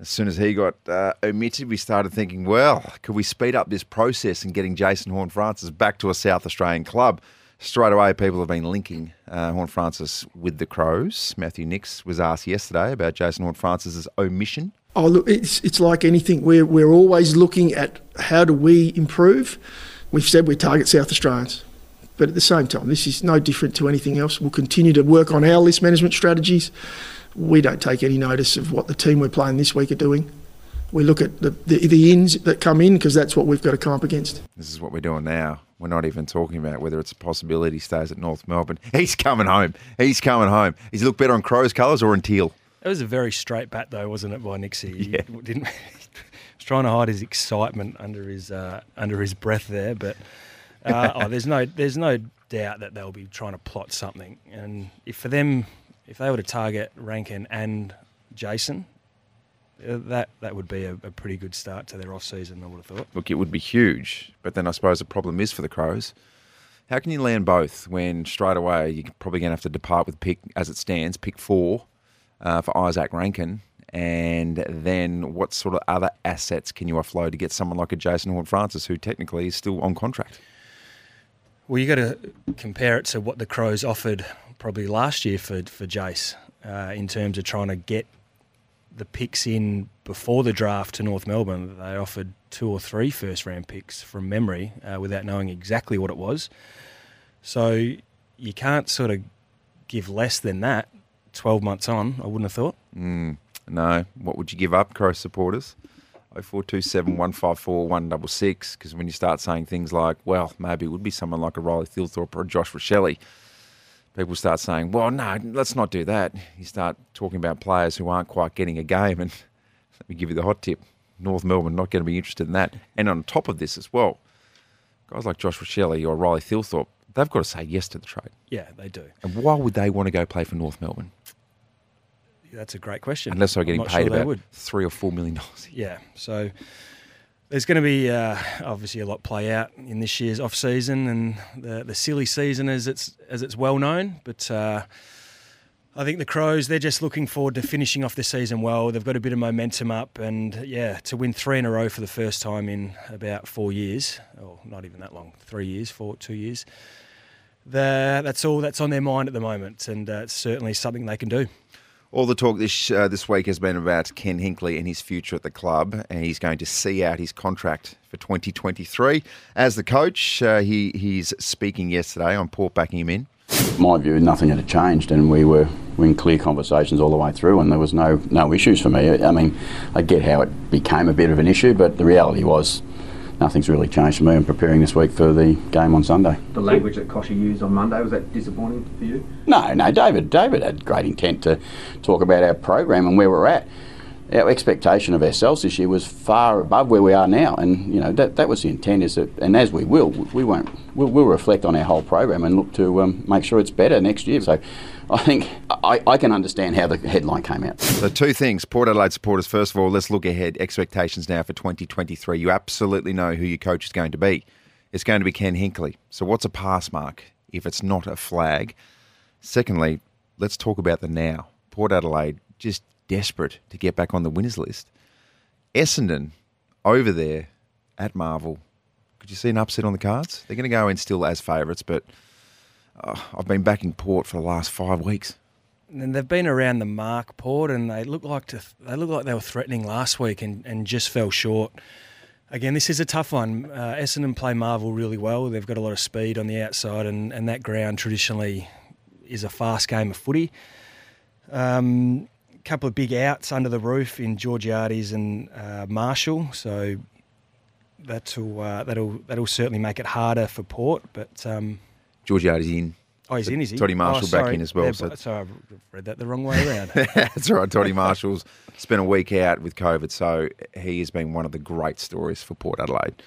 As soon as he got uh, omitted, we started thinking, well, could we speed up this process in getting Jason Horne-Francis back to a South Australian club? Straight away, people have been linking uh, Horne-Francis with the Crows. Matthew Nicks was asked yesterday about Jason Horne-Francis's omission. Oh, look, it's, it's like anything. We're, we're always looking at how do we improve. We've said we target South Australians. But at the same time, this is no different to anything else. We'll continue to work on our list management strategies. We don't take any notice of what the team we're playing this week are doing. We look at the, the, the ins that come in because that's what we've got to come up against. This is what we're doing now. We're not even talking about whether it's a possibility he stays at North Melbourne. He's coming home. He's coming home. He's look better on Crows colours or in teal. It was a very straight bat, though, wasn't it, by Nixie? He didn't. Was trying to hide his excitement under his uh, under his breath there, but uh, oh, there's no there's no doubt that they'll be trying to plot something. And if for them, if they were to target Rankine and Jason, uh, that that would be a, a pretty good start to their off season. I would have thought. Look, it would be huge, but then I suppose the problem is for the Crows. How can you land both when straight away you're probably going to have to depart with pick, as it stands, pick four uh, for Izak Rankine? And then what sort of other assets can you offload to get someone like a Jason Horne-Francis, who technically is still on contract? Well, you got to compare it to what the Crows offered probably last year for for Jace uh, in terms of trying to get the picks in before the draft to North Melbourne. They offered two or three first round picks from memory uh, without knowing exactly what it was. So you can't sort of give less than that 12 months on, I wouldn't have thought. Mm, no. What would you give up, Crow supporters? 0427 154 166. Because when you start saying things like, well, maybe it would be someone like a Riley Thilthorpe or a Josh Rachele, people start saying, well, no, let's not do that. You start talking about players who aren't quite getting a game. And let me give you the hot tip North Melbourne not going to be interested in that. And on top of this as well, guys like Josh Shelley or Riley Thilthorpe, they've got to say yes to the trade. Yeah, they do. And why would they want to go play for North Melbourne? That's a great question. Unless they're getting paid sure they about would. three or four million dollars. Yeah, so there's going to be uh, obviously a lot play out in this year's off season and the the silly season as it's as it's well known. But uh, I think the Crows they're just looking forward to finishing off the season well. They've got a bit of momentum up, and yeah, to win three in a row for the first time in about four years, or not even that long, three years, four two years. The, that's all that's on their mind at the moment, and uh, it's certainly something they can do. All the talk this uh, this week has been about Ken Hinkley and his future at the club, and he's going to see out his contract for 2023 as the coach. Uh, he he's speaking yesterday on Port backing him in. my view, nothing had changed, and we were in clear conversations all the way through, and there was no no issues for me. I mean, I get how it became a bit of an issue, but the reality was nothing's really changed for me. I'm preparing this week for the game on Sunday. The language that Kochie used on Monday was that disappointing for you? No, no, David. David had great intent to talk about our program and where we're at. Our expectation of ourselves this year was far above where we are now, and you know that, that was the intent. Is that, and as we will, we won't. We'll, we'll reflect on our whole program and look to um, make sure it's better next year. So, I think I, I can understand how the headline came out. So two things, Port Adelaide supporters. First of all, let's look ahead. Expectations now for 2023. You absolutely know who your coach is going to be. It's going to be Ken Hinkley. So what's a pass mark if it's not a flag? Secondly, let's talk about the now. Port Adelaide just desperate to get back on the winners list. Essendon over there at Marvel. Could you see an upset on the cards? They're going to go in still as favourites, but uh, I've been backing Port for the last five weeks. And they've been around the mark, Port, and they look like to, they look like they were threatening last week and, and just fell short. Again, this is a tough one. Uh, Essendon play Marvel really well. They've got a lot of speed on the outside, and, and that ground traditionally is a fast game of footy. Um, couple of big outs under the roof in Georgiades and uh, Marshall, so that'll uh, that'll that'll certainly make it harder for Port. But um, Georgiades in. Oh, he's in, is he? Toddy Marshall Oh, back in as well. Yeah, so sorry, I've read that the wrong way around. That's right. Toddy Marshall's spent a week out with COVID, so he has been one of the great stories for Port Adelaide.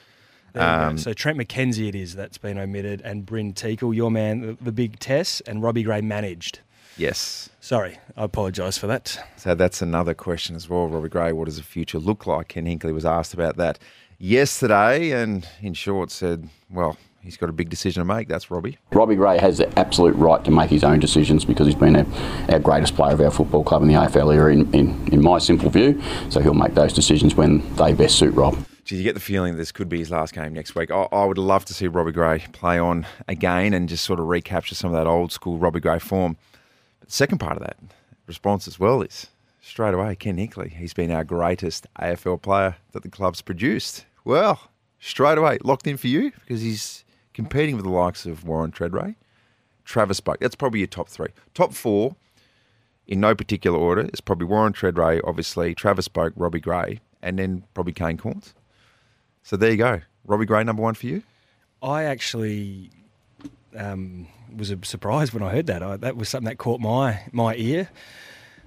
There we go. Um, so Trent McKenzie it is that's been omitted, and Brynn Teakle, your man, the, the big Tess, and Robbie Gray managed. Yes. Sorry, I apologise for that. So that's another question as well, Robbie Gray. What does the future look like? Ken Hinkley was asked about that yesterday, and in short said, "Well, he's got a big decision to make." That's Robbie. Robbie Gray has the absolute right to make his own decisions because he's been our, our greatest player of our football club in the AFL era, in, in, in my simple view. So he'll make those decisions when they best suit Rob. Do you get the feeling this could be his last game next week? I, I would love to see Robbie Gray play on again and just sort of recapture some of that old school Robbie Gray form. But the second part of that response as well is straight away Ken Hinkley. He's been our greatest AFL player that the club's produced. Well, straight away locked in for you because he's competing with the likes of Warren Tredrea, Travis Boak. That's probably your top three. Top four, in no particular order, is probably Warren Tredrea, obviously, Travis Boak, Robbie Gray, and then probably Kane Cornes. So there you go. Robbie Gray, number one for you? I actually um, was a surprised when I heard that. I, that was something that caught my my ear.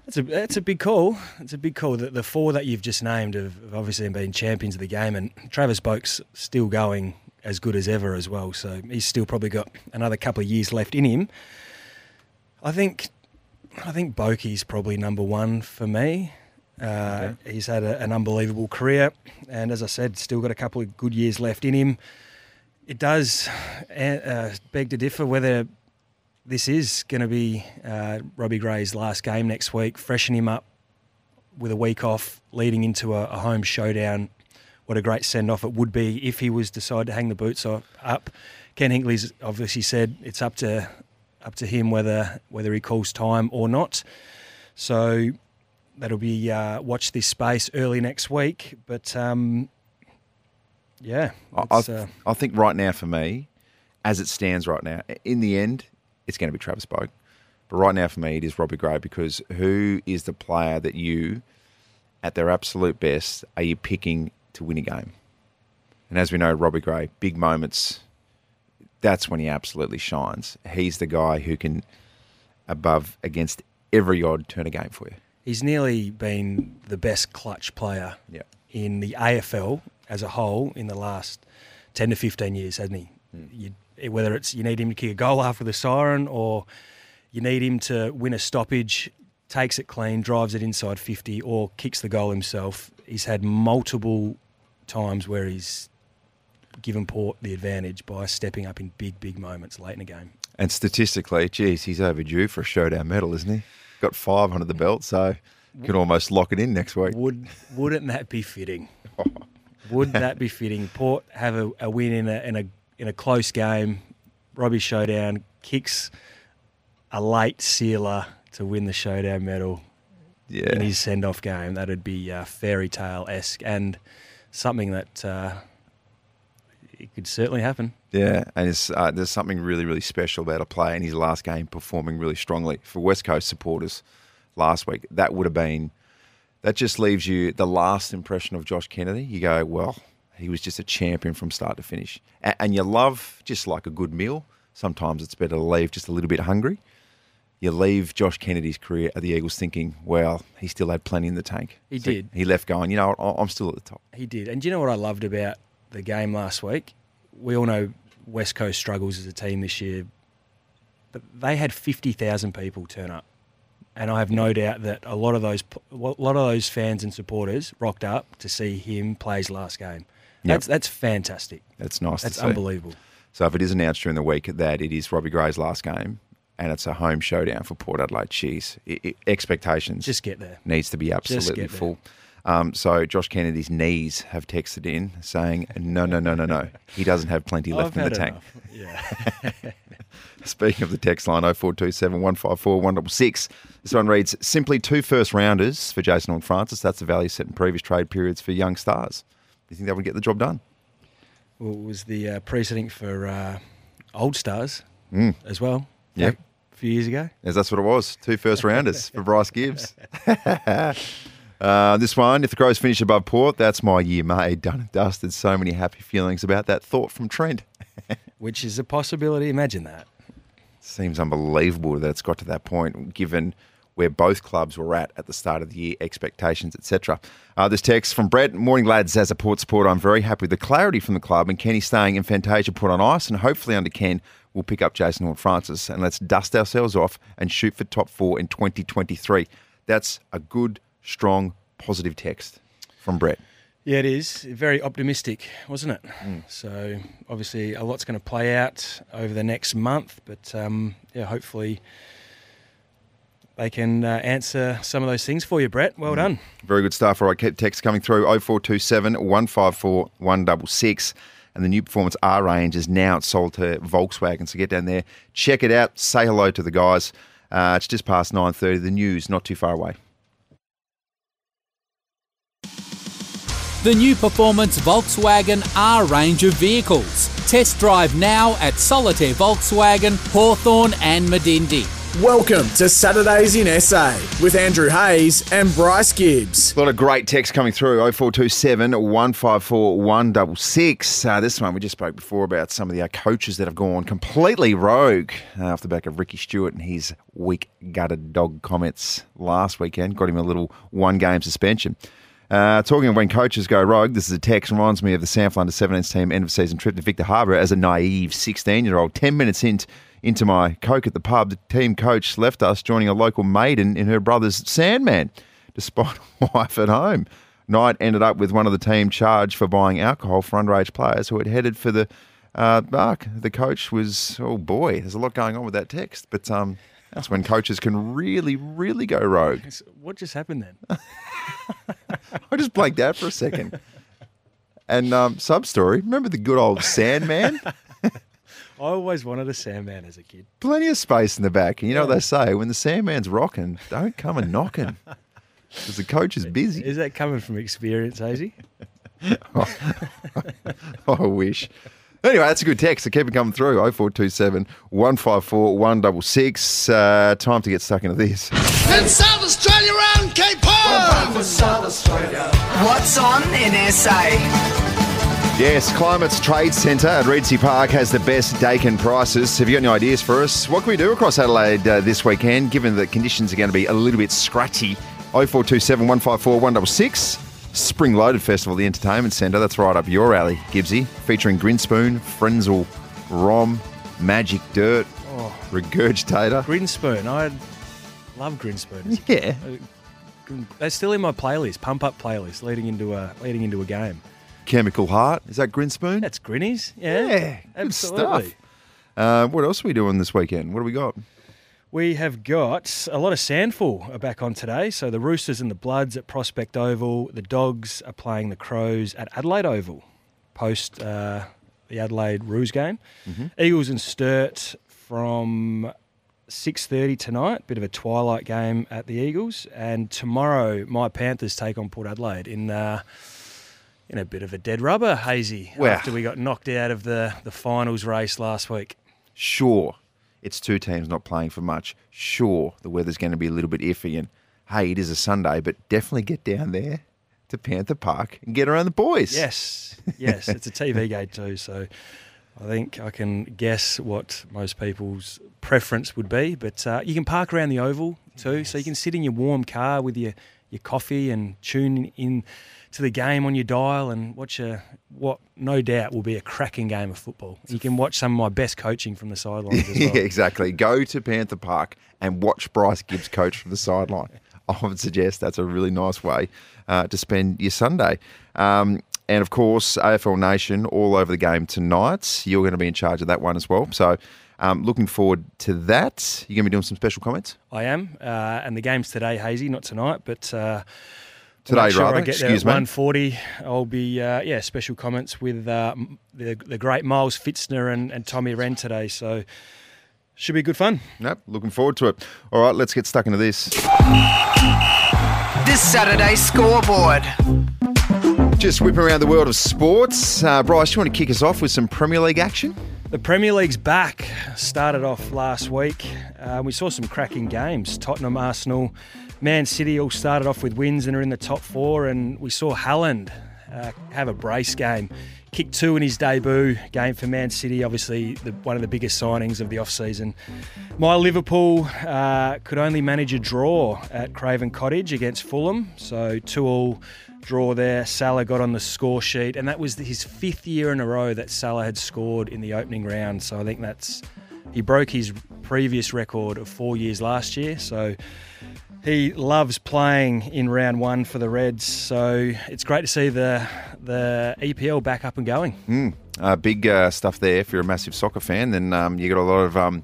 That's a that's a big call. It's a big call. The, the four that you've just named have, have obviously been champions of the game, and Travis Boak's still going as good as ever as well. So he's still probably got another couple of years left in him. I think I think Bokey's probably number one for me. Uh, He's had a, an unbelievable career, and as I said, still got a couple of good years left in him. It does uh, beg to differ whether this is going to be uh, Robbie Gray's last game next week. Freshen him up with a week off, leading into a, a home showdown. What a great send off it would be if he was decided to hang the boots up. Ken Hinkley's obviously said it's up to up to him whether whether he calls time or not. So that'll be uh, watch this space early next week. But um, yeah, I, uh, I think right now for me, as it stands right now, in the end, it's going to be Travis Boak. But right now for me, it is Robbie Gray because who is the player that you, at their absolute best, are you picking to win a game? And as we know, Robbie Gray, big moments, that's when he absolutely shines. He's the guy who can, above against every odd, turn a game for you. he's nearly been the best clutch player Yeah. in the AFL as a whole in the last 10 to 15 years, hasn't he? Hmm. You, whether it's you need him to kick a goal after the siren or you need him to win a stoppage, takes it clean, drives it inside 50, or kicks the goal himself. He's had multiple times where he's given Port the advantage by stepping up in big, big moments late in the game. And statistically, geez, he's overdue for a showdown medal, isn't he? Got five under the belt, so could almost lock it in next week. Would wouldn't that be fitting? Would that be fitting? Port have a, a win in a in a in a close game. Robbie Showdown kicks a late sealer to win the showdown medal Yeah. in his send off game. That'd be uh, fairy tale esque and something that uh, it could certainly happen. Yeah, and uh, there's something really, really special about a player in his last game performing really strongly. For West Coast supporters last week, that would have been, that just leaves you the last impression of Josh Kennedy. You go, well, he was just a champion from start to finish. And you love, just like a good meal, sometimes it's better to leave just a little bit hungry. You leave Josh Kennedy's career at the Eagles thinking, well, he still had plenty in the tank. He So did. He left going, you know, I'm still at the top. He did. And do you know what I loved about the game last week? We all know West Coast struggles as a team this year, but they had 50,000 people turn up. And I have no doubt that a lot of those a lot of those fans and supporters rocked up to see him play his last game. Yep. That's that's fantastic. That's nice That's to see. unbelievable. So if it is announced during the week that it is Robbie Gray's last game and it's a home showdown for Port Adelaide, i expectations Just get there. needs to be absolutely full. Um, so Josh Kennedy's knees have texted in saying, no, no, no, no, no. He doesn't have plenty left in the tank. enough. Yeah. Speaking of the text line, 0427 154 166. This one reads simply two first rounders for Jason Horne-Francis. That's the value set in previous trade periods for young stars. Do you think that would get the job done? well, it was the uh, precedent for uh, old stars Mm. as well. Yep. A few years ago. Yes, that's what it was. Two first rounders for Bryce Gibbs. uh, this one, if the Crows finish above Port, that's my year made. Done and dusted. So many happy feelings about that thought from Trent. Which is a possibility. Imagine that. Seems unbelievable that it's got to that point, given where both clubs were at at the start of the year, expectations, etc. Uh, this text from Brett. Morning, lads. As a Port supporter, I'm very happy with the clarity from the club and Kenny staying in Fantasia put on ice, and hopefully under Ken, we'll pick up Jason Horne-Francis and let's dust ourselves off and shoot for top four in 2023. That's a good, strong, positive text from Brett. Yeah, it is very optimistic, wasn't it? Mm. So obviously a lot's going to play out over the next month, but um, yeah, hopefully they can uh, answer some of those things for you, Brett. Well done. Very good stuff. All right, keep text coming through 0427 154 166. And the new Performance R range is now sold to Volkswagen. So get down there, check it out, say hello to the guys. Uh, it's just past 9.30. The news not too far away. The new Performance Volkswagen R range of vehicles. Test drive now at Solitaire Volkswagen, Hawthorn and Medindie. Welcome to Saturdays in SA with Andrew Hayes and Bryce Gibbs. A lot of great text coming through 0427 154 166. Uh, this one, we just spoke before about some of the uh, coaches that have gone completely rogue uh, off the back of Ricky Stuart and his weak gutted dog comments last weekend. Got him a little one game suspension. Uh, talking of when coaches go rogue, this is a text reminds me of the Sample Under 17s team end of season trip to Victor Harbor as a naive 16 year old. 10 minutes in, into my Coke at the pub, the team coach left us joining a local maiden in her brother's Sandman, despite a wife at home. Night ended up with one of the team charged for buying alcohol for underage players who had headed for the uh. The coach was, oh boy, there's a lot going on with that text, but um, that's when coaches can really, really go rogue. What just happened then? I just blanked out for a second. And um, sub story, remember the good old Sandman? I always wanted a Sandman as a kid. Plenty of space in the back. And you know what they say, when the Sandman's rocking, don't come and knocking. Because the coach is busy. Is that coming from experience, Hazy? I wish. Anyway, that's a good text. So keep it coming through. 0427 154 166. Uh, time to get stuck into this. In South Australia round Cape Horn! South Australia. What's on in SA? Yes, Climate's Trade Centre at Reedsy Park has the best Daikin prices. Have you got any ideas for us? What can we do across Adelaide uh, this weekend, given that conditions are going to be a little bit scratchy? 0427 154 166. Spring Loaded Festival, the Entertainment Centre. That's right up your alley, Gibbsy. Featuring Grinspoon, Frenzal Rhomb, Magic Dirt, Oh. Regurgitator. Grinspoon. I love Grinspoon. Yeah. They're still in my playlist, pump up playlist, leading into a leading into a game. Chemical Heart. Is that Grinspoon? That's Grinnies. Yeah, Yeah, good stuff. Uh, what else are we doing this weekend? What do we got? We have got a lot of SANFL are back on today. So the Roosters and the Bloods at Prospect Oval. The Dogs are playing the Crows at Adelaide Oval post uh, the Adelaide Roos game. Mm-hmm. Eagles and Sturt from 6.30 tonight. Bit of a twilight game at the Eagles. And tomorrow, my Panthers take on Port Adelaide in... Uh, in a bit of a dead rubber, hazy, Wow. after we got knocked out of the, the finals race last week. Sure, it's two teams not playing for much. Sure, the weather's going to be a little bit iffy, and hey, it is a Sunday, but definitely get down there to Panther Park and get around the boys. Yes, yes, it's a TV gate too. So I think I can guess what most people's preference would be. But uh, you can park around the oval too, so you can sit in your warm car with your your coffee and tune in to the game on your dial and watch a what no doubt will be a cracking game of football. You can watch some of my best coaching from the sidelines as yeah, exactly. Go to Panther Park and watch Bryce Gibbs coach from the sideline. I would suggest that's a really nice way uh, to spend your Sunday. Um, and of course, AFL Nation all over the game tonight. You're going to be in charge of that one as well. So, um, looking forward to that. You're going to be doing some special comments. I am, uh, and the game's today, Hazy, not tonight, but uh, Today, make sure rather. I get Excuse there me. at 1.40. I'll be uh, yeah special comments with uh, the the great Miles Fitzner and, and Tommy Wren today. So should be good fun. Yep, looking forward to it. All right, let's get stuck into this. This Saturday scoreboard. Just whipping around the world of sports. Uh, Bryce, you want to kick us off with some Premier League action? The Premier League's back. Started off last week. Uh, we saw some cracking games. Tottenham, Arsenal, Man City all started off with wins and are in the top four. And we saw Haaland uh, have a brace game. Kicked two in his debut game for Man City, obviously the, one of the biggest signings of the off-season. My Liverpool uh, could only manage a draw at Craven Cottage against Fulham, so two all draw there. Salah got on the score sheet, and that was his fifth year in a row that Salah had scored in the opening round. So I think that's he broke his previous record of four years last year. So he loves playing in round one for the Reds. So it's great to see the the EPL back up and going. Mm, uh, big uh, stuff there. If you're a massive soccer fan, then um, you got a lot of um,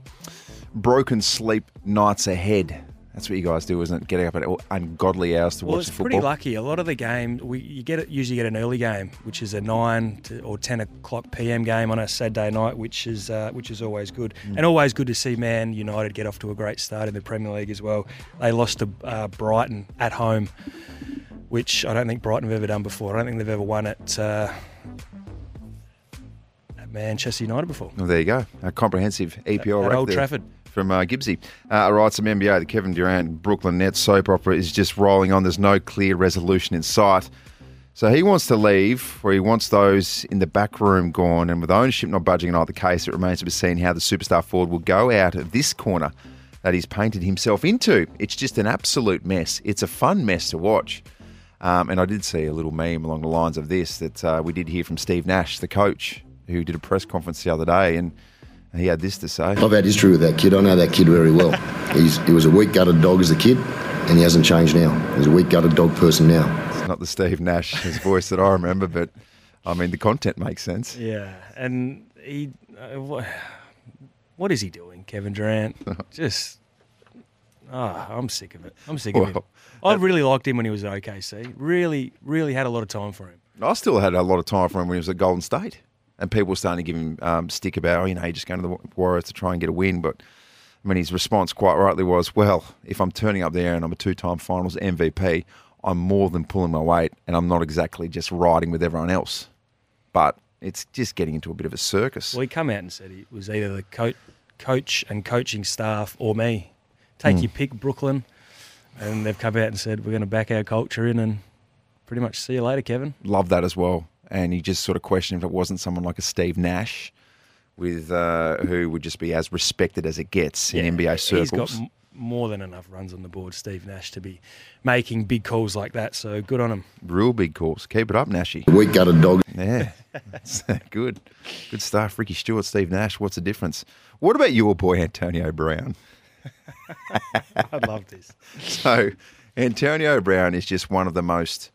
broken sleep nights ahead. That's what you guys do, isn't it? Getting up at ungodly hours to Well, watch it's the pretty lucky. A lot of the game, we you get it, usually get an early game, which is a nine to, or ten o'clock PM game on a Saturday night, which is uh, which is always good, Mm. and always good to see Man United get off to a great start in the Premier League as well. They lost to uh, Brighton at home, which I don't think Brighton have ever done before. I don't think they've ever won at. Uh, at Manchester United before. Well, there you go. A comprehensive EPL At wrap Old there Trafford. From uh, Gibbsy. Uh, some NBA. The Kevin Durant Brooklyn Nets soap opera is just rolling on. There's no clear resolution in sight. So he wants to leave, or he wants those in the back room gone. And with ownership not budging in either case, it remains to be seen how the superstar forward will go out of this corner that he's painted himself into. It's just an absolute mess. It's a fun mess to watch. Um, and I did see a little meme along the lines of this that uh, we did hear from Steve Nash, the coach, who did a press conference the other day, and he had this to say. I've had history with that kid. I know that kid very well. He's, he was a weak gutted dog as a kid, and he hasn't changed now. He's a weak gutted dog person now. It's not the Steve Nash, his voice that I remember, but I mean, the content makes sense. Yeah, and he, uh, what, what is he doing, Kevin Durant? Just, ah, I'm sick of it. I'm sick of him. Well, I really liked him when he was at OKC. Really, really had a lot of time for him. I still had a lot of time for him when he was at Golden State, and people were starting to give him um, stick about, oh, you know, you're just going to the Warriors to try and get a win. But I mean, his response quite rightly was, well, if I'm turning up there and I'm a two-time Finals MVP, I'm more than pulling my weight, and I'm not exactly just riding with everyone else. But it's just getting into a bit of a circus. Well, he come out and said he was either the coach, coach and coaching staff or me. Take Hmm. your pick, Brooklyn. And they've come out and said we're going to back our culture in and pretty much see you later, Kevin. Love that as well. And he just sort of questioned if it wasn't someone like a Steve Nash, with uh, who would just be as respected as it gets in NBA circles. He's got m- more than enough runs on the board, Steve Nash, to be making big calls like that. So good on him. Real big calls. Keep it up, Nashy. Weak gutted dog. Yeah, That's good. Good stuff. Ricky Stuart, Steve Nash. What's the difference? What about your boy Antonio Brown? I love this. So, Antonio Brown is just one of the most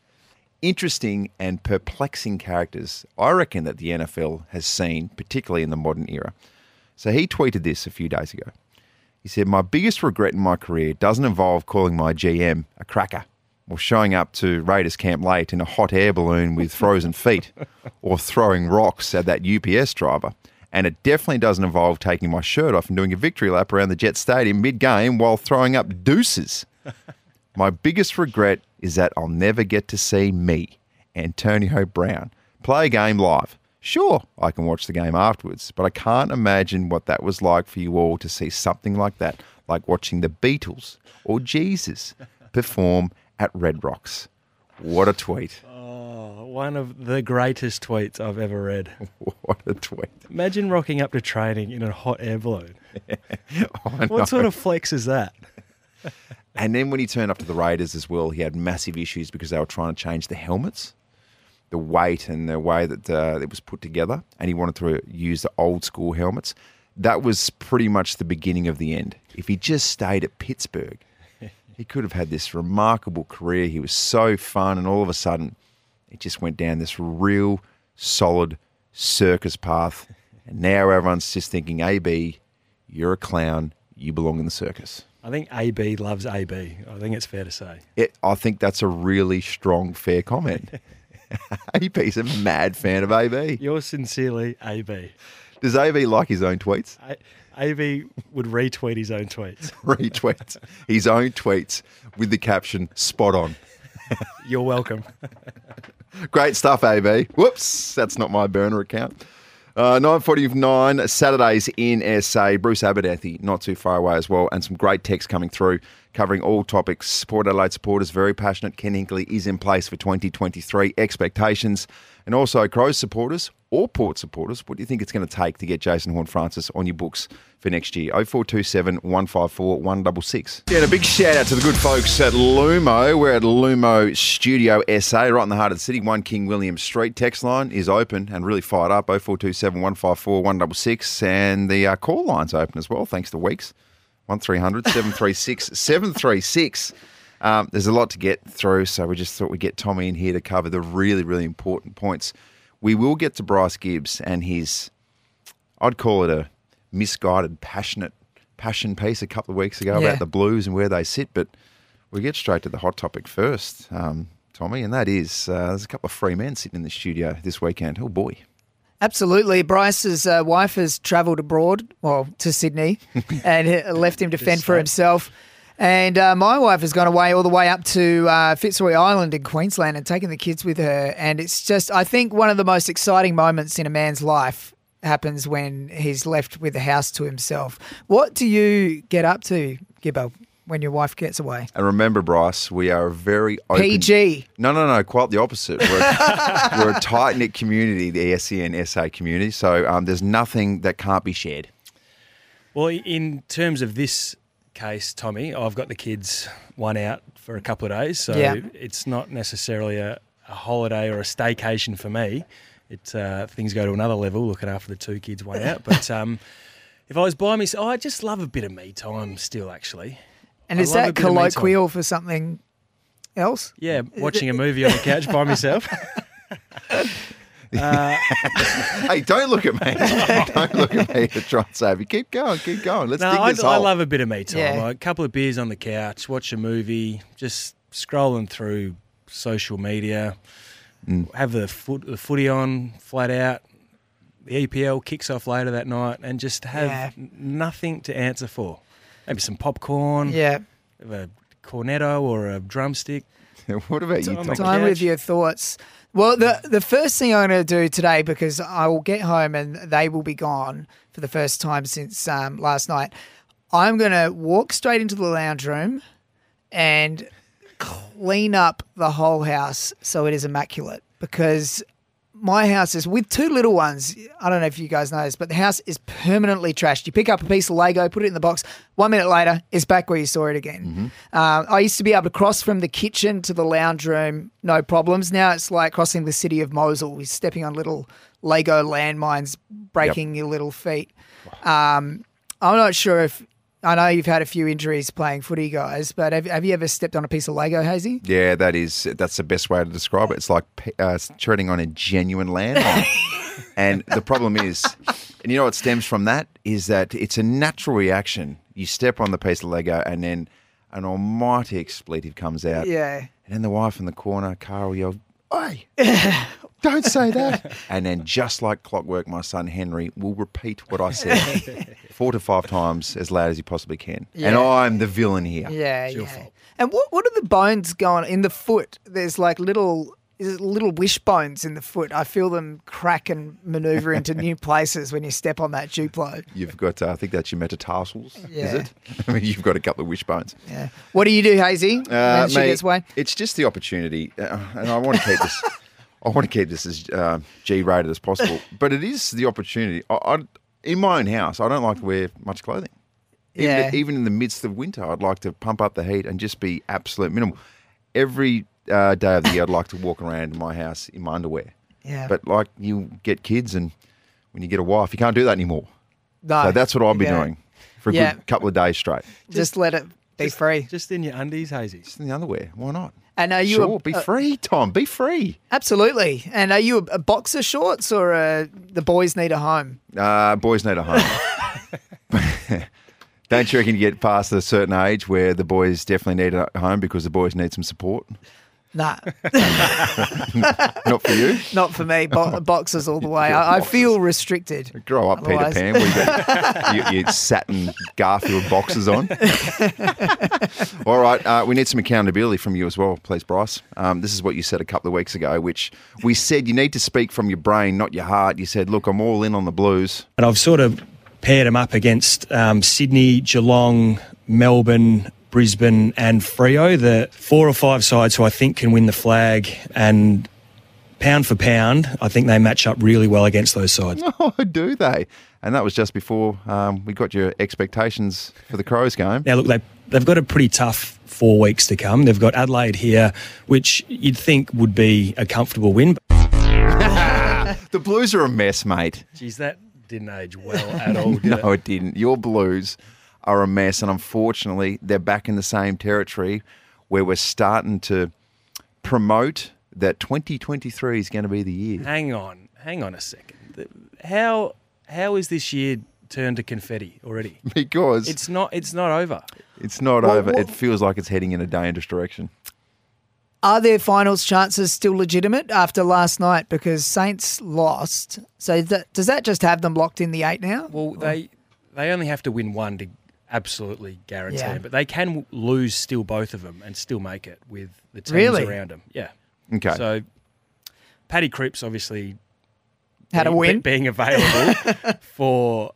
interesting and perplexing characters I reckon that the NFL has seen, particularly in the modern era. So, he tweeted this a few days ago. He said, My biggest regret in my career doesn't involve calling my GM a cracker or showing up to Raiders camp late in a hot air balloon with frozen feet or throwing rocks at that UPS driver. And it definitely doesn't involve taking my shirt off and doing a victory lap around the Jet Stadium mid game while throwing up deuces. My biggest regret is that I'll never get to see me, Antonio Brown, play a game live. Sure, I can watch the game afterwards, but I can't imagine what that was like for you all to see something like that, like watching the Beatles or Jesus perform at Red Rocks. What a tweet. Oh, one of the greatest tweets I've ever read. What a tweet. Imagine rocking up to training in a hot air balloon. Know. What sort of flex is that? And then when he turned up to the Raiders as well, he had massive issues because they were trying to change the helmets, the weight and the way that uh, it was put together. And he wanted to use the old school helmets. That was pretty much the beginning of the end. If he just stayed at Pittsburgh, he could have had this remarkable career. He was so fun. And all of a sudden, it just went down this real solid circus path. And now everyone's just thinking, AB, you're a clown. You belong in the circus. I think AB loves AB. I think it's fair to say. It, I think that's a really strong, fair comment. AB's a mad fan of AB. Yours sincerely, AB. Does AB like his own tweets? A- AB would retweet his own tweets. Retweets his own tweets with the caption "spot on." You're welcome. Great stuff, AB. Whoops, that's not my burner account. Uh, 9.49, Saturdays in SA. Bruce Abernethy, not too far away as well, and some great text coming through covering all topics. Port Adelaide supporters, very passionate. Ken Hinkley is in place for 2023. Expectations. And also Crows supporters or Port supporters, what do you think it's going to take to get Jason Horne-Francis on your books for next year? 0427 154 166. Yeah, and a big shout out to the good folks at Lumo. We're at Lumo Studio SA, right in the heart of the city. 1 King William Street. Text line is open and really fired up 0427 154 166. And the uh, call line's open as well, thanks to Weeks. 1300 736 736. Um, there's a lot to get through, so we just thought we'd get Tommy in here to cover the really, really important points. We will get to Bryce Gibbs and his, I'd call it a misguided, passionate passion piece a couple of weeks ago Yeah. about the Blues and where they sit, but we get straight to the hot topic first, um, Tommy, and that is uh, there's a couple of free men sitting in the studio this weekend. Oh boy. Absolutely. Bryce's uh, wife has travelled abroad, well, to Sydney, and uh, left him to fend for himself. And uh, my wife has gone away all the way up to uh, Fitzroy Island in Queensland and taken the kids with her. And it's just, I think, one of the most exciting moments in a man's life happens when he's left with the house to himself. What do you get up to, Gibbo, when your wife gets away? And remember, Bryce, we are a very open. PG. No, no, no, quite the opposite. We're a, we're a tight knit community, the SEN SA community. So um, there's nothing that can't be shared. Well, in terms of this case, Tommy, I've got the kids one out for a couple of days, so Yeah. it's not necessarily a, a holiday or a staycation for me. It uh, things go to another level, looking after the two kids one out. But um, if I was by myself, I just love a bit of me time still, actually. And I is that bit of me time. colloquial for something else? Yeah, watching a movie on the couch by myself. Uh, hey, don't look at me. don't look at me to try and save you. Keep going, keep going. Let's no, dig I, this I hole. love a bit of me time. Yeah. Like, a couple of beers on the couch, watch a movie, just scrolling through social media, Mm. have the foot the footy on flat out. The EPL kicks off later that night, and just have Yeah. nothing to answer for. Maybe some popcorn, Yeah. a cornetto or a drumstick. what about you, on Tom? Time with your thoughts. Well, the the first thing I'm going to do today, because I will get home and they will be gone for the first time since um, last night, I'm going to walk straight into the lounge room and clean up the whole house so it is immaculate. Because my house is with two little ones. I don't know if you guys know this, but the house is permanently trashed. You pick up a piece of Lego, put it in the box. One minute later, it's back where you saw it again. Uh, I used to be able to cross from the kitchen to the lounge room, no problems. Now it's like crossing the city of Mosul. We're stepping on little Lego landmines, breaking your little feet. Um, I'm not sure if I know you've had a few injuries playing footy, guys, but have, have you ever stepped on a piece of Lego, Hazy? Yeah, that is that's the best way to describe it. It's like uh, treading on a genuine landmine. and the problem is, and you know what stems from that is that it's a natural reaction. You step on the piece of Lego, and then an almighty expletive comes out. Yeah. And then the wife in the corner, Carl, yelled, "Oi, don't say that!" and then, just like clockwork, my son Henry will repeat what I said four to five times as loud as he possibly can. And I'm the villain here. Yeah, yeah. And what what are the bones going in the foot? There's like little is it little wishbones in the foot. I feel them crack and maneuver into new places when you step on that Duplo. You've got, uh, I think that's your metatarsals, is it? I mean, you've got a couple of wishbones. Yeah. What do you do, Hazy? Uh, mate. It's just the opportunity, uh, and I want to keep this. I want to keep this as uh, G-rated as possible, but it is the opportunity. I, I, in my own house, I don't like to wear much clothing. Even, Yeah. even in the midst of winter, I'd like to pump up the heat and just be absolute minimal. Every uh, day of the year, I'd like to walk around in my house in my underwear. Yeah. But like you get kids, and when you get a wife, you can't do that anymore. No, so that's what I'll be yeah. doing for a Yeah. good couple of days straight. Just let it be free. Just in your undies, Hazy. Just in the underwear. Why not? And are you sure, a, be free, Tom. Be free. Absolutely. And are you a, a boxer shorts or a, the boys need a home? Uh, boys need a home. Don't you reckon you get past a certain age where the boys definitely need a home because the boys need some support? Nah, Not for you. not for me. Bo- boxers all the way. I, I feel restricted. Grow up, Otherwise- Peter Pan. Where you got your, your satin Garfield boxes on. All right, uh, we need some accountability from you as well, please, Bryce. Um, this is what you said a couple of weeks ago, which we said you need to speak from your brain, not your heart. You said, "Look, I'm all in on the Blues." And I've sort of paired them up against um, Sydney, Geelong, Melbourne, Brisbane, and Freo, the four or five sides who I think can win the flag. And pound for pound, I think they match up really well against those sides. Oh, do they? And that was just before um, we got your expectations for the Crows game. Now, look, they, they've got a pretty tough four weeks to come. They've got Adelaide here, which you'd think would be a comfortable win. The Blues are a mess, mate. Geez, that didn't age well at all, did no, it? it didn't. Your Blues are a mess, and unfortunately, they're back in the same territory where we're starting to promote that 2023 is going to be the year. Hang on, hang on a second. How how is this year turned to confetti already? Because It's not. It's not over. it's not Well, over. well- it feels like it's heading in a dangerous direction. Are their finals chances still legitimate after last night because Saints lost? So that, does that just have them locked in the eight now? Well, they they only have to win one to absolutely guarantee Yeah. it, but they can lose still both of them and still make it with the teams Really? around them. Yeah. Okay. So Paddy Cripps obviously Had a being- win. being available for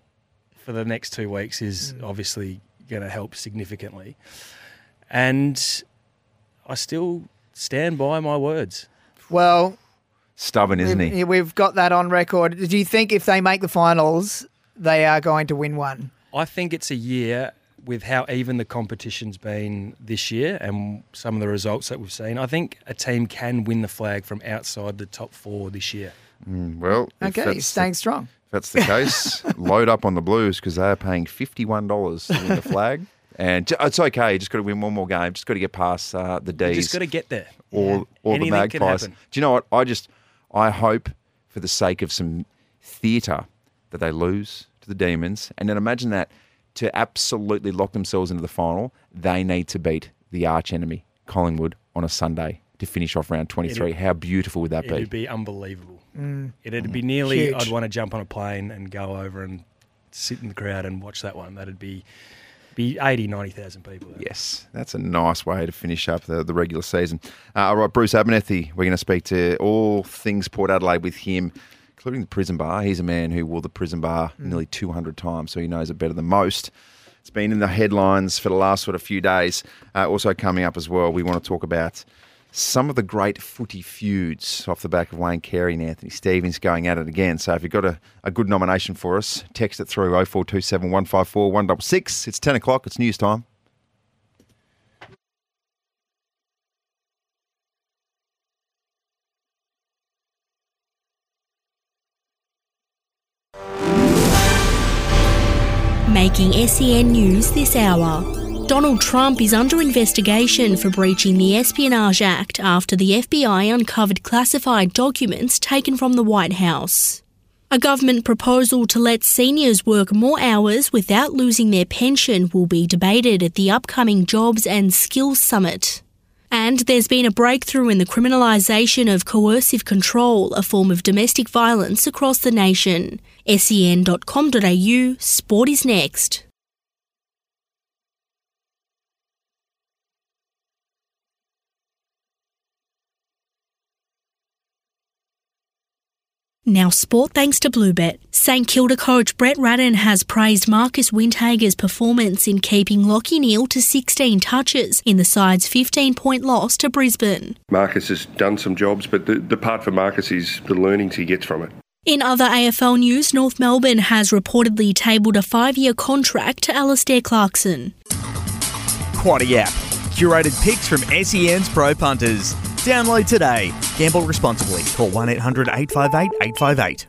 for the next two weeks is Mm. obviously going to help significantly, and I still stand by my words. Well, Stubborn, isn't we've, he? we've got that on record. Do you think if they make the finals, they are going to win one? I think it's a year with how even the competition's been this year and some of the results that we've seen. I think a team can win the flag from outside the top four this year. Mm, well, if Okay, that's staying the, strong. If that's the case, load up on the Blues because they are paying fifty-one dollars to win the flag, and it's okay. You just got to win one more game. Just got to get past uh, the You D's. just got to get there. or or Anything the can Magpies. Do you know what? I just I hope for the sake of some theatre that they lose to the Demons, and then imagine that to absolutely lock themselves into the final, they need to beat the arch enemy Collingwood on a Sunday to finish off round twenty three. It'd- How beautiful would that be? It'd be unbelievable. Mm. It'd be nearly. Huge. I'd want to jump on a plane and go over and sit in the crowd and watch that one. That'd be be 80, 90,000 people. there. Yes, that's a nice way to finish up the, the regular season. Uh, all right, Bruce Abernethy, we're going to speak to all things Port Adelaide with him, including the prison bar. He's a man who wore the prison bar nearly 200 times, so he knows it better than most. It's been in the headlines for the last sort of few days. Uh, also coming up as well, we want to talk about some of the great footy feuds off the back of Wayne Carey and Anthony Stevens going at it again. So if you've got a, a good nomination for us, text it through 0427 154 166. It's 10 o'clock, it's news time. Making SEN news this hour. Donald Trump is under investigation for breaching the Espionage Act after the FBI uncovered classified documents taken from the White House. A government proposal to let seniors work more hours without losing their pension will be debated at the upcoming Jobs and Skills Summit. And there's been a breakthrough in the criminalisation of coercive control, a form of domestic violence across the nation. sen.com.au, sport is next. Now, sport thanks to Bluebet. St Kilda coach Brett Ratten has praised Marcus Windhager's performance in keeping Lachie Neale to 16 touches in the side's 15 point loss to Brisbane. Marcus has done some jobs, but the, the part for Marcus is the learnings he gets from it. In other AFL news, North Melbourne has reportedly tabled a five year contract to Alastair Clarkson. Quaddy app. Curated picks from SEN's pro punters. Download today. Gamble responsibly. Call 1 800 858 858.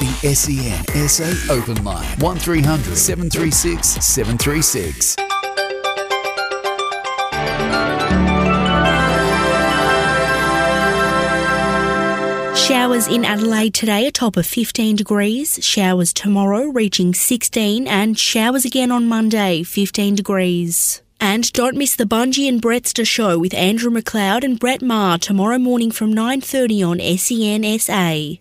The SEN SA Open Line 1300 736 736. Showers in Adelaide today, a top of 15 degrees. Showers tomorrow, reaching 16, and showers again on Monday, 15 degrees. And don't miss the Bungie and Brettster show with Andrew McLeod and Brett Maher tomorrow morning from 9:30 on SENSA.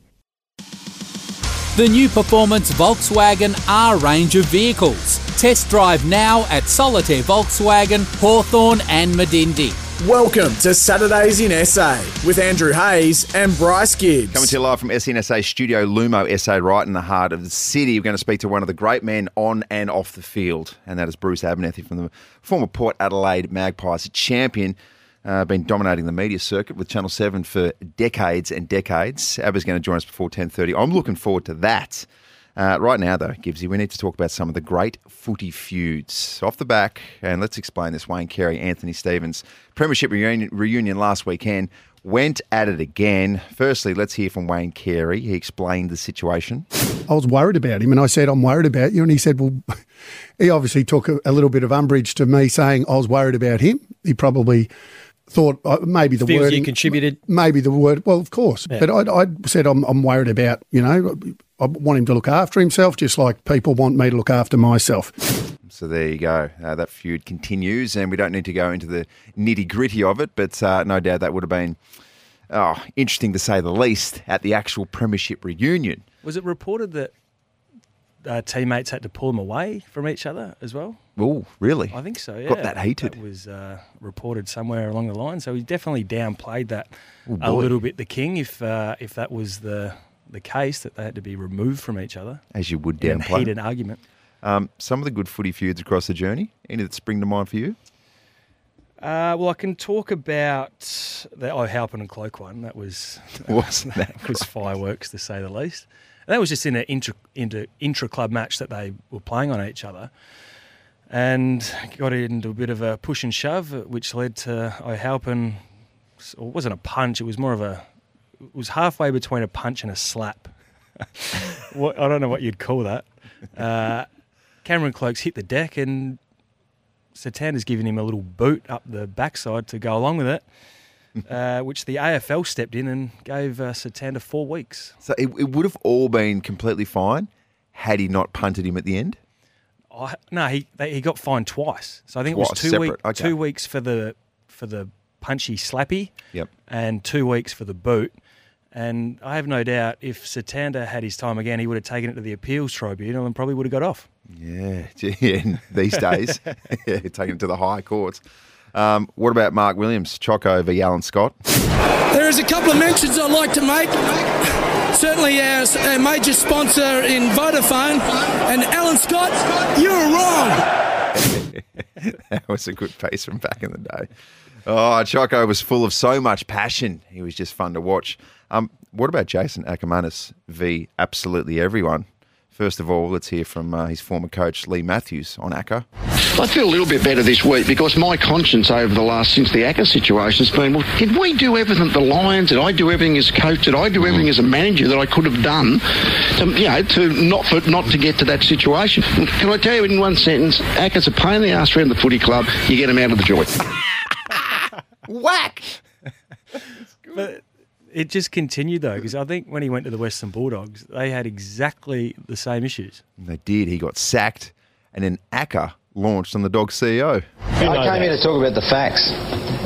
The new performance Volkswagen R range of vehicles. Test drive now at Solitaire Volkswagen, Hawthorn and Medindie. Welcome to Saturdays in SA with Andrew Hayes and Bryce Gibbs. Coming to you live from SNSA Studio Lumo SA, right in the heart of the city. We're going to speak to one of the great men on and off the field, and that is Bruce Abernethy from the former Port Adelaide Magpies champion. Uh, been dominating the media circuit with Channel 7 for decades and decades. Abba's going to join us before 10.30. I'm looking forward to that. Uh, right now, though, Gibbsy, we need to talk about some of the great footy feuds. Off the back, and let's explain this Wayne Carey, Anthony Stevens. Premiership reunion, reunion last weekend went at it again. Firstly, let's hear from Wayne Carey. He explained the situation. I was worried about him, and I said, I'm worried about you. And he said, Well, he obviously took a, a little bit of umbrage to me saying I was worried about him. He probably thought uh, maybe the Feels wording you contributed. Maybe the word. Well, of course, Yeah. but I, I said I'm, I'm worried about. You know, I want him to look after himself, just like people want me to look after myself. So there you go. Uh, that feud continues, and we don't need to go into the nitty gritty of it, but uh, no doubt that would have been oh, interesting to say the least at the actual Premiership reunion. Was it reported that uh, teammates had to pull them away from each other as well? Oh, really? I think so. Yeah, Got that heated. That was uh, reported somewhere along the line. So he definitely downplayed that Oh, a little bit. The king, if uh, if that was the the case, that they had to be removed from each other. As you would in downplay. heated argument. Um, some of the good footy feuds across the journey. Any that spring to mind for you? Uh, well, I can talk about the O'hAilpin and Cloke one. That was Wasn't that was fireworks to say the least. That was just in an intra, intra, intra club match that they were playing on each other, and got into a bit of a push and shove, which led to O'hAilpin. It wasn't a punch; it was more of a. It was halfway between a punch and a slap. what, I don't know what you'd call that. Uh, Cameron Cloke's hit the deck and Setanta's giving him a little boot up the backside to go along with it, uh, which the AFL stepped in and gave uh, Setanta four weeks. So it, it would have all been completely fine had he not punted him at the end. I, no, he they, he got fined twice. So I think it was two separate, week, okay. two weeks for the for the punchy slappy, Yep. and two weeks for the boot. And I have no doubt if Setanta had his time again, he would have taken it to the appeals tribunal and probably would have got off. Yeah, yeah these days, yeah, taking it to the high courts. Um, what about Mark Williams, Choco v. Alan Scott? There is a couple of mentions I'd like to make. Certainly, our, our major sponsor in Vodafone and Alan Scott, you're wrong. that was a good piece from back in the day. Oh, Choco was full of so much passion. He was just fun to watch. Um, what about Jason Akermanis v absolutely everyone? First of all, let's hear from uh, his former coach Leigh Matthews on Acker. I feel a little bit better this week because my conscience over the last since the Acker situation has been, well, did we do everything at the Lions? Did I do everything as coach? Did I do everything as a manager that I could have done to, you know, to not for, not to get to that situation? Can I tell you in one sentence, Acker's a pain in the ass around the footy club. You get him out of the joint. Whack. But it just continued though, because I think when he went to the Western Bulldogs, they had exactly the same issues. They did. He got sacked, and then Acker launched on the Dog CEO. I came here to talk about the facts.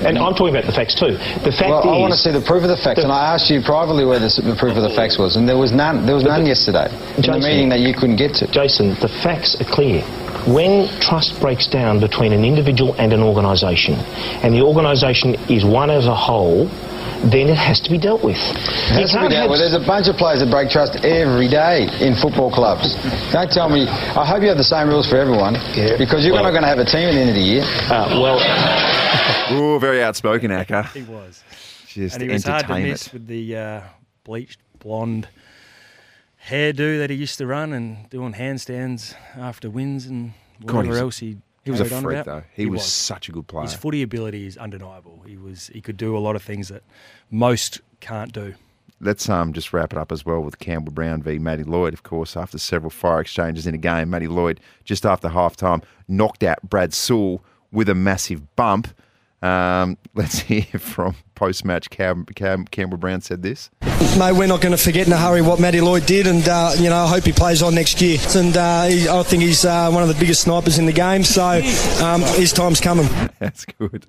And I'm talking about the facts too. The fact well, is, I want to see the proof of the facts, and I asked you privately where the, the proof of the oh. facts was, and there was none. There was none yesterday in the meeting that you couldn't get to. Jason, the facts are clear. When trust breaks down between an individual and an organisation, and the organisation is one as a whole, then it has to be dealt with. It has to be dealt with. There's a bunch of players that break trust every day in football clubs. Don't tell me. I hope you have the same rules for everyone, yeah. because you're Well- not going to have a team at the end of the year. Uh, well, Oh, very outspoken, Acker. He was. Just and he was hard to entertainment. miss with the uh, bleached blonde hairdo that he used to run and doing handstands after wins and God, whatever he else he. He was a freak, about. though. He was such a good player. His footy ability is undeniable. He was he could do a lot of things that most can't do. Let's um, just wrap it up as well with Campbell Brown v Matty Lloyd, of course, after several fire exchanges in a game. Matty Lloyd, just after halftime, knocked out Brad Sewell with a massive bump. Um, let's hear from post match. Cam, Cam, Campbell Brown said this. Mate, we're not going to forget in a hurry what Matty Lloyd did, and uh, you know I hope he plays on next year. And uh, he, I think he's uh, one of the biggest snipers in the game, so um, his time's coming. That's good.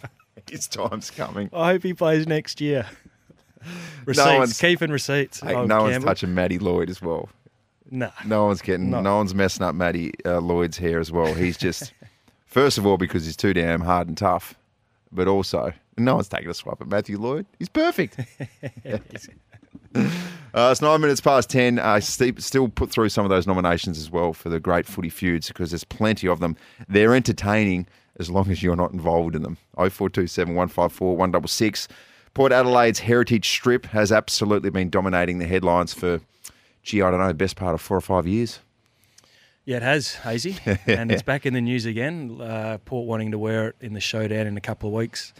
his time's coming. I hope he plays next year. Receipts, one's- keeping receipts. Hey, Oh, no one's touching Matty Lloyd as well. Nah. No one's getting. No. No, one's messing up Matty uh, Lloyd's hair as well. He's just, first of all, because he's too damn hard and tough, but also no one's taking a swipe at Matthew Lloyd. He's perfect. Uh, it's nine minutes past ten. Uh, still put through some of those nominations as well for the great footy feuds because there's plenty of them. They're entertaining as long as you're not involved in them. 0427 154 166. Port Adelaide's Heritage Strip has absolutely been dominating the headlines for, gee, I don't know, best part of four or five years. Yeah, it has, Hazy. and it's back in the news again. Uh, Port wanting to wear it in the showdown in a couple of weeks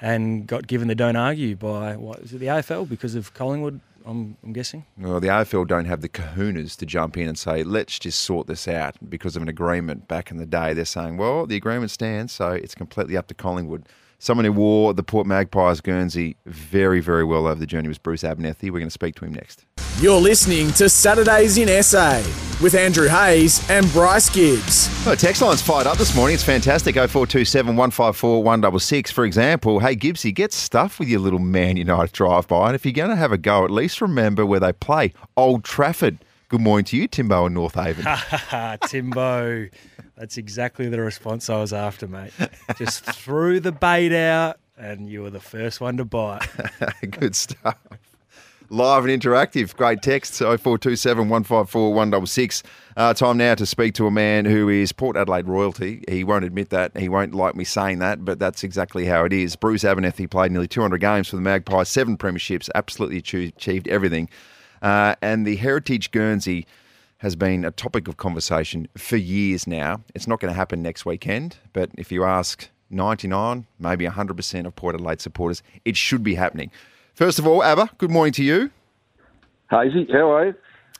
and got given the don't argue by, what is it, the AFL because of Collingwood, I'm, I'm guessing? Well, the AFL don't have the kahunas to jump in and say, let's just sort this out because of an agreement back in the day. They're saying, well, the agreement stands, so it's completely up to Collingwood. Someone who wore the Port Magpies Guernsey very, very well over the journey was Bruce Abernethy. We're going to speak to him next. You're listening to Saturdays in SA with Andrew Hayes and Bryce Gibbs. Oh, text line's fired up this morning. It's fantastic. 0427 154 166. For example, hey, Gibbsy, get stuff with your little Man United drive by. And if you're going to have a go, at least remember where they play Old Trafford. Good morning to you, Timbo in North Haven. Ha ha ha, Timbo. That's exactly the response I was after, mate. Just threw the bait out and you were the first one to bite. Good stuff. Live and interactive. Great text 0427 154 166. Uh, time now to speak to a man who is Port Adelaide royalty. He won't admit that. He won't like me saying that, but that's exactly how it is. Bruce Abernethy He played nearly 200 games for the Magpies, seven premierships, absolutely achieved everything. Uh, and the Heritage Guernsey has been a topic of conversation for years now. It's not going to happen next weekend, but if you ask 99, maybe 100% of Port Adelaide supporters, it should be happening. First of all, Abba, good morning to you. Hazy, how are you?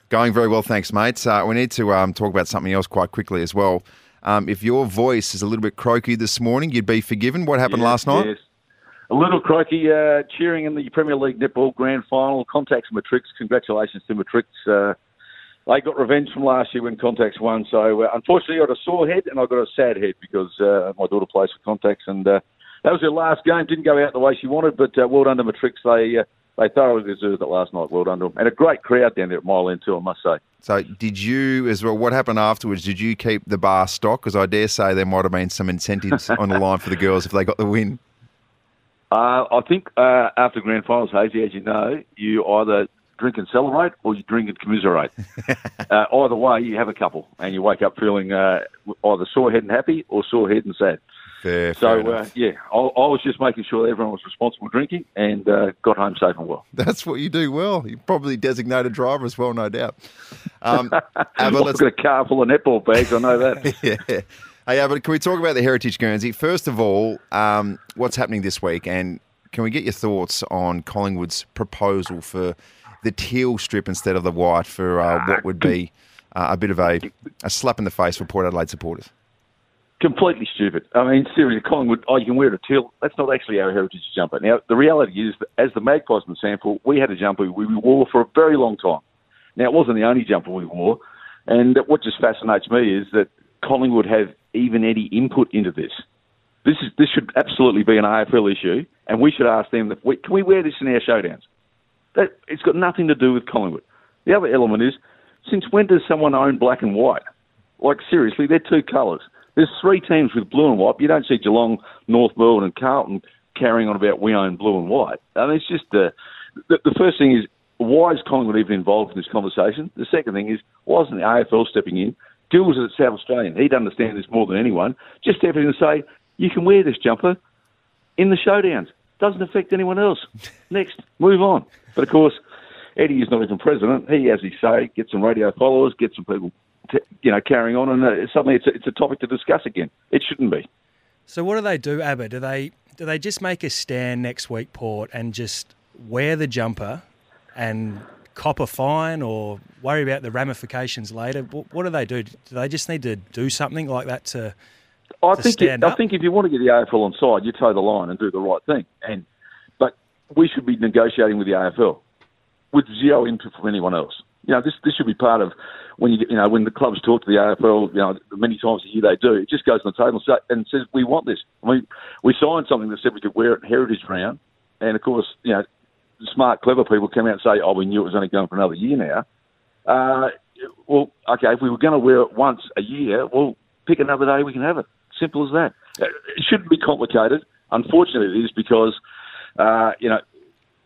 Going very well, thanks, mate. Uh, we need to um, talk about something else quite quickly as well. Um, if your voice is a little bit croaky this morning, you'd be forgiven. What happened Yes, last night? Yes. A little croaky, uh, cheering in the Premier League Netball Grand Final. Contax Matrix. Congratulations to Matrix. Uh, they got revenge from last year when Contax won. So uh, unfortunately, I got a sore head and I got a sad head because uh, my daughter plays for Contax, and uh, that was her last game. Didn't go out the way she wanted, but uh, well done to Matrix. They uh, they thoroughly deserved it last night. Well done to them, and a great crowd down there at Mile End too. I must say. So, did you as well? What happened afterwards? Did you keep the bar stock? Because I dare say there might have been some incentives on the line for the girls if they got the win. Uh, I think uh, after grand finals, Hazy, as you know, you either drink and celebrate or you drink and commiserate. uh, either way, you have a couple, and you wake up feeling uh, either sore head and happy or sore head and sad. Fair, So, fair uh, yeah, I, I was just making sure everyone was responsible drinking and uh, got home safe and well. That's what you do well. You're probably designated driver as well, no doubt. Um, I've Abbott, let's, got a car full of netball bags, I know that. yeah. Hey, Abbott, can we talk about the Heritage Guernsey? First of all, um, what's happening this week? And can we get your thoughts on Collingwood's proposal for the teal strip instead of the white for uh, what would be uh, a bit of a, a slap in the face for Port Adelaide supporters? Completely stupid. I mean, seriously, Collingwood, oh, you can wear a teal. That's not actually our heritage jumper. Now, the reality is that as the Magpies in SANFL, we had a jumper we wore for a very long time. Now, it wasn't the only jumper we wore. And what just fascinates me is that Collingwood have even any input into this. This is this should absolutely be an AFL issue, and we should ask them that we, can we wear this in our showdowns. That it's got nothing to do with Collingwood. The other element is, since when does someone own black and white? Like seriously, they're two colours. There's three teams with blue and white. You don't see Geelong, North Melbourne, and Carlton carrying on about we own blue and white. I mean, it's just uh, the, the first thing is why is Collingwood even involved in this conversation? The second thing is why isn't the AFL stepping in? Gills is at South Australian. He'd understand this more than anyone. Just step in and say you can wear this jumper in the showdowns. Doesn't affect anyone else. Next, move on. But of course, Eddie is not even president. He, as he say, gets some radio followers, gets some people, t- you know, carrying on, and uh, suddenly it's a, it's a topic to discuss again. It shouldn't be. So what do they do, Abba? Do they do they just make a stand next week, Port, and just wear the jumper and cop a fine, or worry about the ramifications later? What, what do they do? Do they just need to do something like that to? I think stand I think if you want to get the AFL on side, you toe the line and do the right thing. And but we should be negotiating with the AFL with zero input from anyone else. You know, this this should be part of when you get, you know when the clubs talk to the AFL. You know, many times a year they do. It just goes on the table and, says we want this. I mean, we signed something that said we could wear it Heritage Round, and of course, you know, smart, clever people come out and say, "Oh, we knew it was only going for another year now." Uh, well, okay, if we were going to wear it once a year, well, pick another day we can have it. Simple as that. Uh, It shouldn't be complicated. Unfortunately, it is because, uh, you know,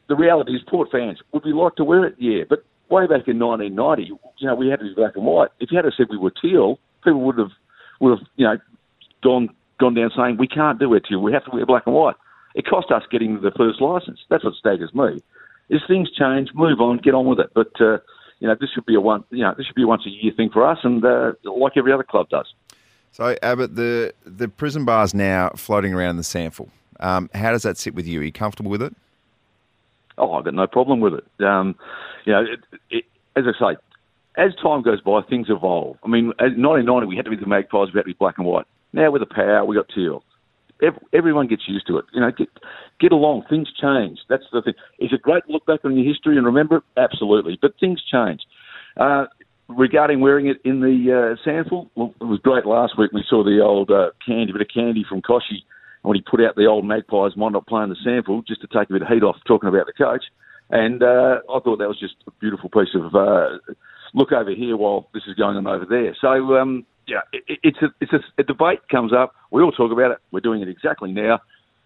the reality is Port fans, would we like to wear it? Yeah, but way back in 1990, you know, we had to be black and white. If you had said we were teal, people would have, would have, you know, gone gone down saying we can't do it teal. We have to wear black and white. It cost us getting the first license. That's what staggers me. As things change, move on, get on with it. But uh, you know, this should be a one, you know, this should be a once a year thing for us, and uh, like every other club does. So, Abbott, the the prison bar's now floating around the SANFL. Um, how does that sit with you? Are you comfortable with it? Oh, I've got no problem with it. Um, you know, it, it, as I say, as time goes by, things evolve. I mean, in 1990, we had to be the Magpies, we had to be black and white. Now with the power, we got teal. Ev everyone gets used to it. You know, get get along. Things change. That's the thing. Is it great to look back on your history and remember it? Absolutely. But things change. Uh, regarding wearing it in the uh, SANFL, well, it was great last week. We saw the old uh, candy, bit of candy from Kochie when he put out the old Magpies, mind not playing the SANFL, just to take a bit of heat off talking about the coach. And uh, I thought that was just a beautiful piece of uh, look over here while this is going on over there. So, um, yeah, it, it's, a, it's a, a debate comes up. We all talk about it. We're doing it exactly now.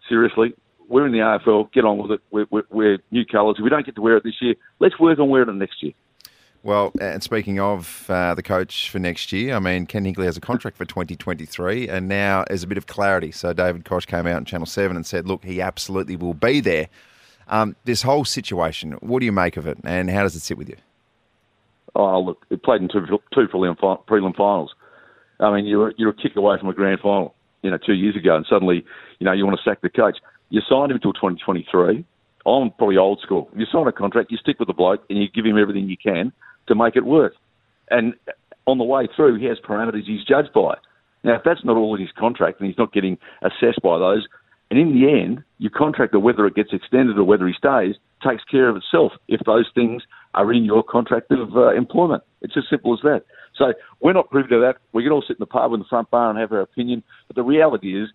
Seriously, we're in the AFL. Get on with it. We're, we're, we're new colours. If we don't get to wear it this year, let's work on wearing it next year. Well, and speaking of uh, the coach for next year, I mean, Ken Hinkley has a contract for 2023, and now there's a bit of clarity. So David Koch came out on Channel 7 and said, look, he absolutely will be there. Um, this whole situation, what do you make of it, and how does it sit with you? Oh, look, it played in two, two prelim, prelim finals. I mean, you're, you're a kick away from a grand final, you know, two years ago, and suddenly, you know, you want to sack the coach. You signed him until 2023. I'm probably old school. You sign a contract, you stick with the bloke, and you give him everything you can to make it work. And on the way through, he has parameters he's judged by. Now, if that's not all in his contract and he's not getting assessed by those, and in the end, your contractor, whether it gets extended or whether he stays, takes care of itself if those things are in your contract of uh, employment. It's as simple as that. So we're not privy to that. We can all sit in the pub in the front bar and have our opinion, but the reality is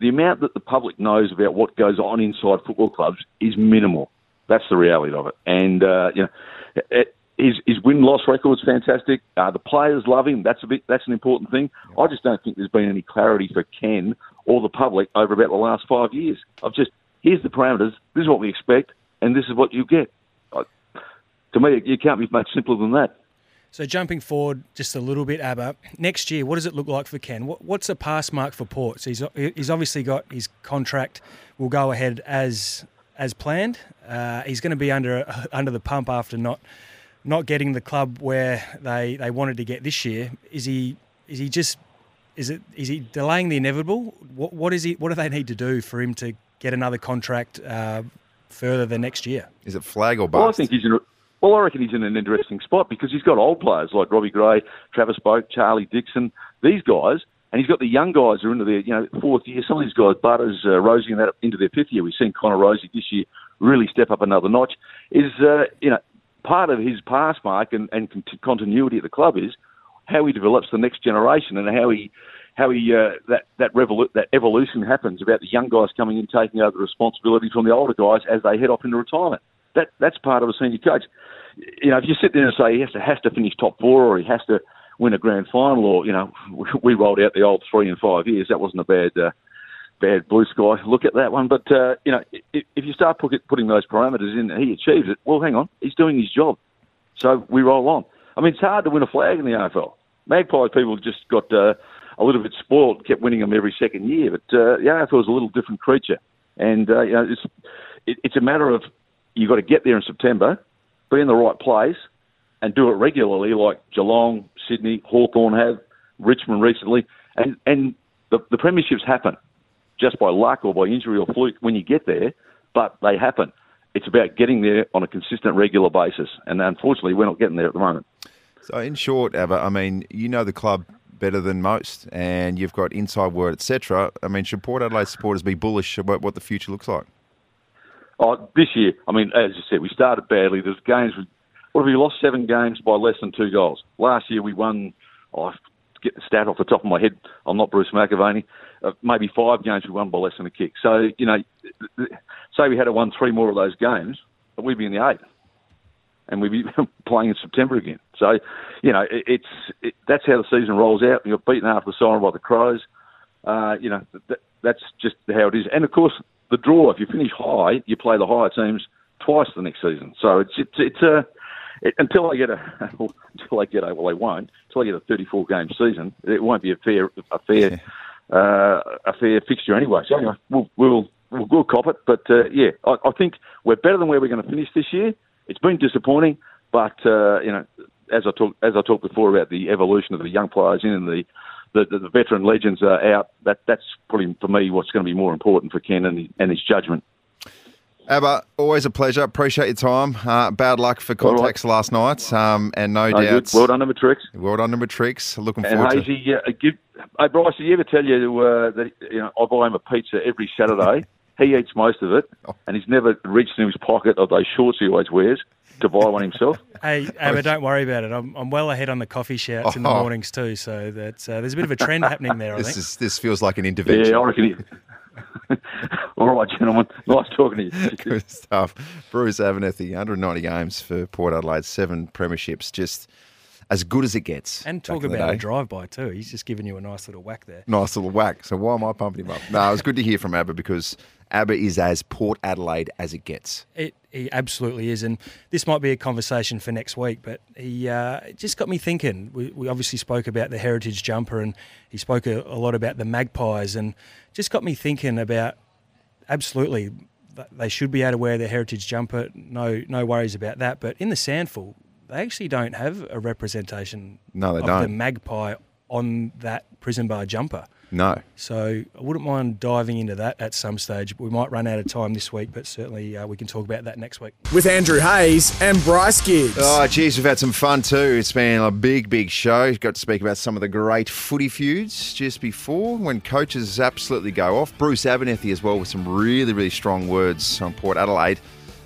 the amount that the public knows about what goes on inside football clubs is minimal. That's the reality of it. And uh, you know, it, his his win loss record is fantastic. Uh, the players love him. That's a bit. That's an important thing. I just don't think there's been any clarity for Ken or the public over about the last five years. I've just here's the parameters. This is what we expect, and this is what you get. I, to me, it can't be much simpler than that. So jumping forward just a little bit, Abba. Next year, what does it look like for Ken? What, what's a pass mark for Port? So he's he's obviously got his contract will go ahead as as planned. Uh, he's going to be under under the pump after not not getting the club where they, they wanted to get this year. Is he is he just is it is he delaying the inevitable? What what is he? What do they need to do for him to get another contract uh, further than next year? Is it flag or bust? Well, I think he's in. A, well, I reckon he's in an interesting spot because he's got old players like Robbie Gray, Travis Boak, Charlie Dixon. These guys, and he's got the young guys who are into their you know fourth year. Some of these guys, Butters, uh, Rozee, and that into their fifth year. We've seen Connor Rozee this year really step up another notch. Is uh, you know part of his pass mark and, and continuity at the club is how he develops the next generation and how he how he uh, that that revolu- that evolution happens about the young guys coming in taking over the responsibility from the older guys as they head off into retirement. That that's part of a senior coach. You know, if you sit there and say he has to has to finish top four or he has to win a grand final or you know we rolled out the old three and five years, that wasn't a bad uh, bad blue sky look at that one. But uh, you know, if, you start putting those parameters in, he achieves it. Well, hang on, he's doing his job, so we roll on. I mean, it's hard to win a flag in the AFL. Magpies people just got uh, a little bit spoiled, kept winning them every second year. But uh, the AFL is a little different creature, and uh, you know, it's it, it's a matter of you've got to get there in September, be in the right place, and do it regularly, like Geelong, Sydney, Hawthorn have, Richmond recently, and and the, the premierships happen just by luck or by injury or fluke when you get there, but they happen. It's about getting there on a consistent, regular basis, and unfortunately, we're not getting there at the moment. So, in short, Abba, I mean, you know the club better than most, and you've got inside word, etc. I mean, should Port Adelaide supporters be bullish about what the future looks like? Oh, this year, I mean, as you said, we started badly. There's games. What have we lost seven games by less than two goals? Last year we won. Oh, get the stat off the top of my head. I'm not Bruce McAvaney. Uh, maybe five games we won by less than a kick. So you know, say we had to won three more of those games, we'd be in the eight, and we'd be playing in September again. So you know, it, it's it, that's how the season rolls out. You got beaten after the siren by the Crows. Uh, you know, that, that's just how it is. And of course, the draw. If you finish high, you play the higher teams twice the next season. So it's it's it's a it, until I get a until I get a well, they won't until I get a 34 game season. It won't be a fair a fair uh, a fair fixture anyway. So anyway, we'll we'll we'll, we'll cop it. But uh, yeah, I, I think we're better than where we're going to finish this year. It's been disappointing, but uh, you know, as I talked as I talked before about the evolution of the young players in and the the, the, the veteran legends are out. That that's probably for me what's going to be more important for Ken and, and his judgment. Abba, always a pleasure. Appreciate your time. Uh, bad luck for Contax right. last night, um, and no, no doubt. Well done, number tricks. Well done, number tricks. Looking and forward Hazy, to. Uh, give, hey, Bryce, did he ever tell you uh, that you know I buy him a pizza every Saturday? he eats most of it, Oh. and he's never reached in his pocket of those shorts he always wears to buy one himself. Hey, Abba, don't worry about it. I'm, I'm well ahead on the coffee shouts in the Oh. mornings too. So that's uh, there's a bit of a trend happening there. I This think. is this feels like an intervention. Yeah, I reckon. He... All right, gentlemen. Nice talking to you. Good stuff. Bruce Abernethy, 190 games for Port Adelaide, seven premierships, just as good as it gets. And talk about a drive-by too. He's just giving you a nice little whack there. Nice little whack. So why am I pumping him up? No, it was good to hear from Abba because Abba is as Port Adelaide as it gets. It, he absolutely is, and this might be a conversation for next week. But he uh, just got me thinking. We, we obviously spoke about the heritage jumper, and he spoke a, a lot about the magpies, and just got me thinking about absolutely they should be able to wear their heritage jumper. No, no worries about that. But in the SANFL, they actually don't have a representation No, they of don't. the magpie on that prison bar jumper. No. So I wouldn't mind diving into that at some stage. We might run out of time this week, but certainly uh, we can talk about that next week. With Andrew Hayes and Bryce Gibbs. Oh, geez, we've had some fun too. It's been a big, big show. Got to speak about some of the great footy feuds just before when coaches absolutely go off. Bruce Abernethy as well with some really, really strong words on Port Adelaide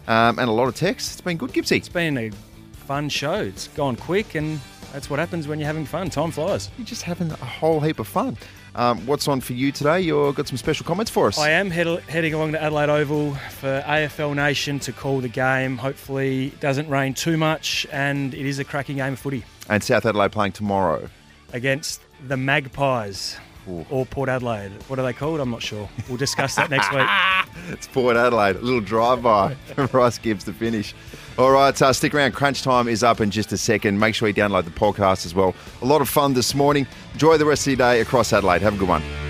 um, and a lot of text. It's been good, Gibbsy. It's been a fun show. It's gone quick, and that's what happens when you're having fun. Time flies. You're just having a whole heap of fun. Um, what's on for you today? You've got some special comments for us. I am head, heading along to Adelaide Oval for AFL Nation to call the game. Hopefully, it doesn't rain too much, and it is a cracking game of footy And South Adelaide playing tomorrow. against the Magpies. Or Port Adelaide. What are they called? I'm not sure. We'll discuss that next week. It's Port Adelaide. A little drive-by. Bryce Gibbs to finish. All right, uh, stick around. Crunch time is up in just a second. Make sure you download the podcast as well. A lot of fun this morning. Enjoy the rest of your day across Adelaide. Have a good one.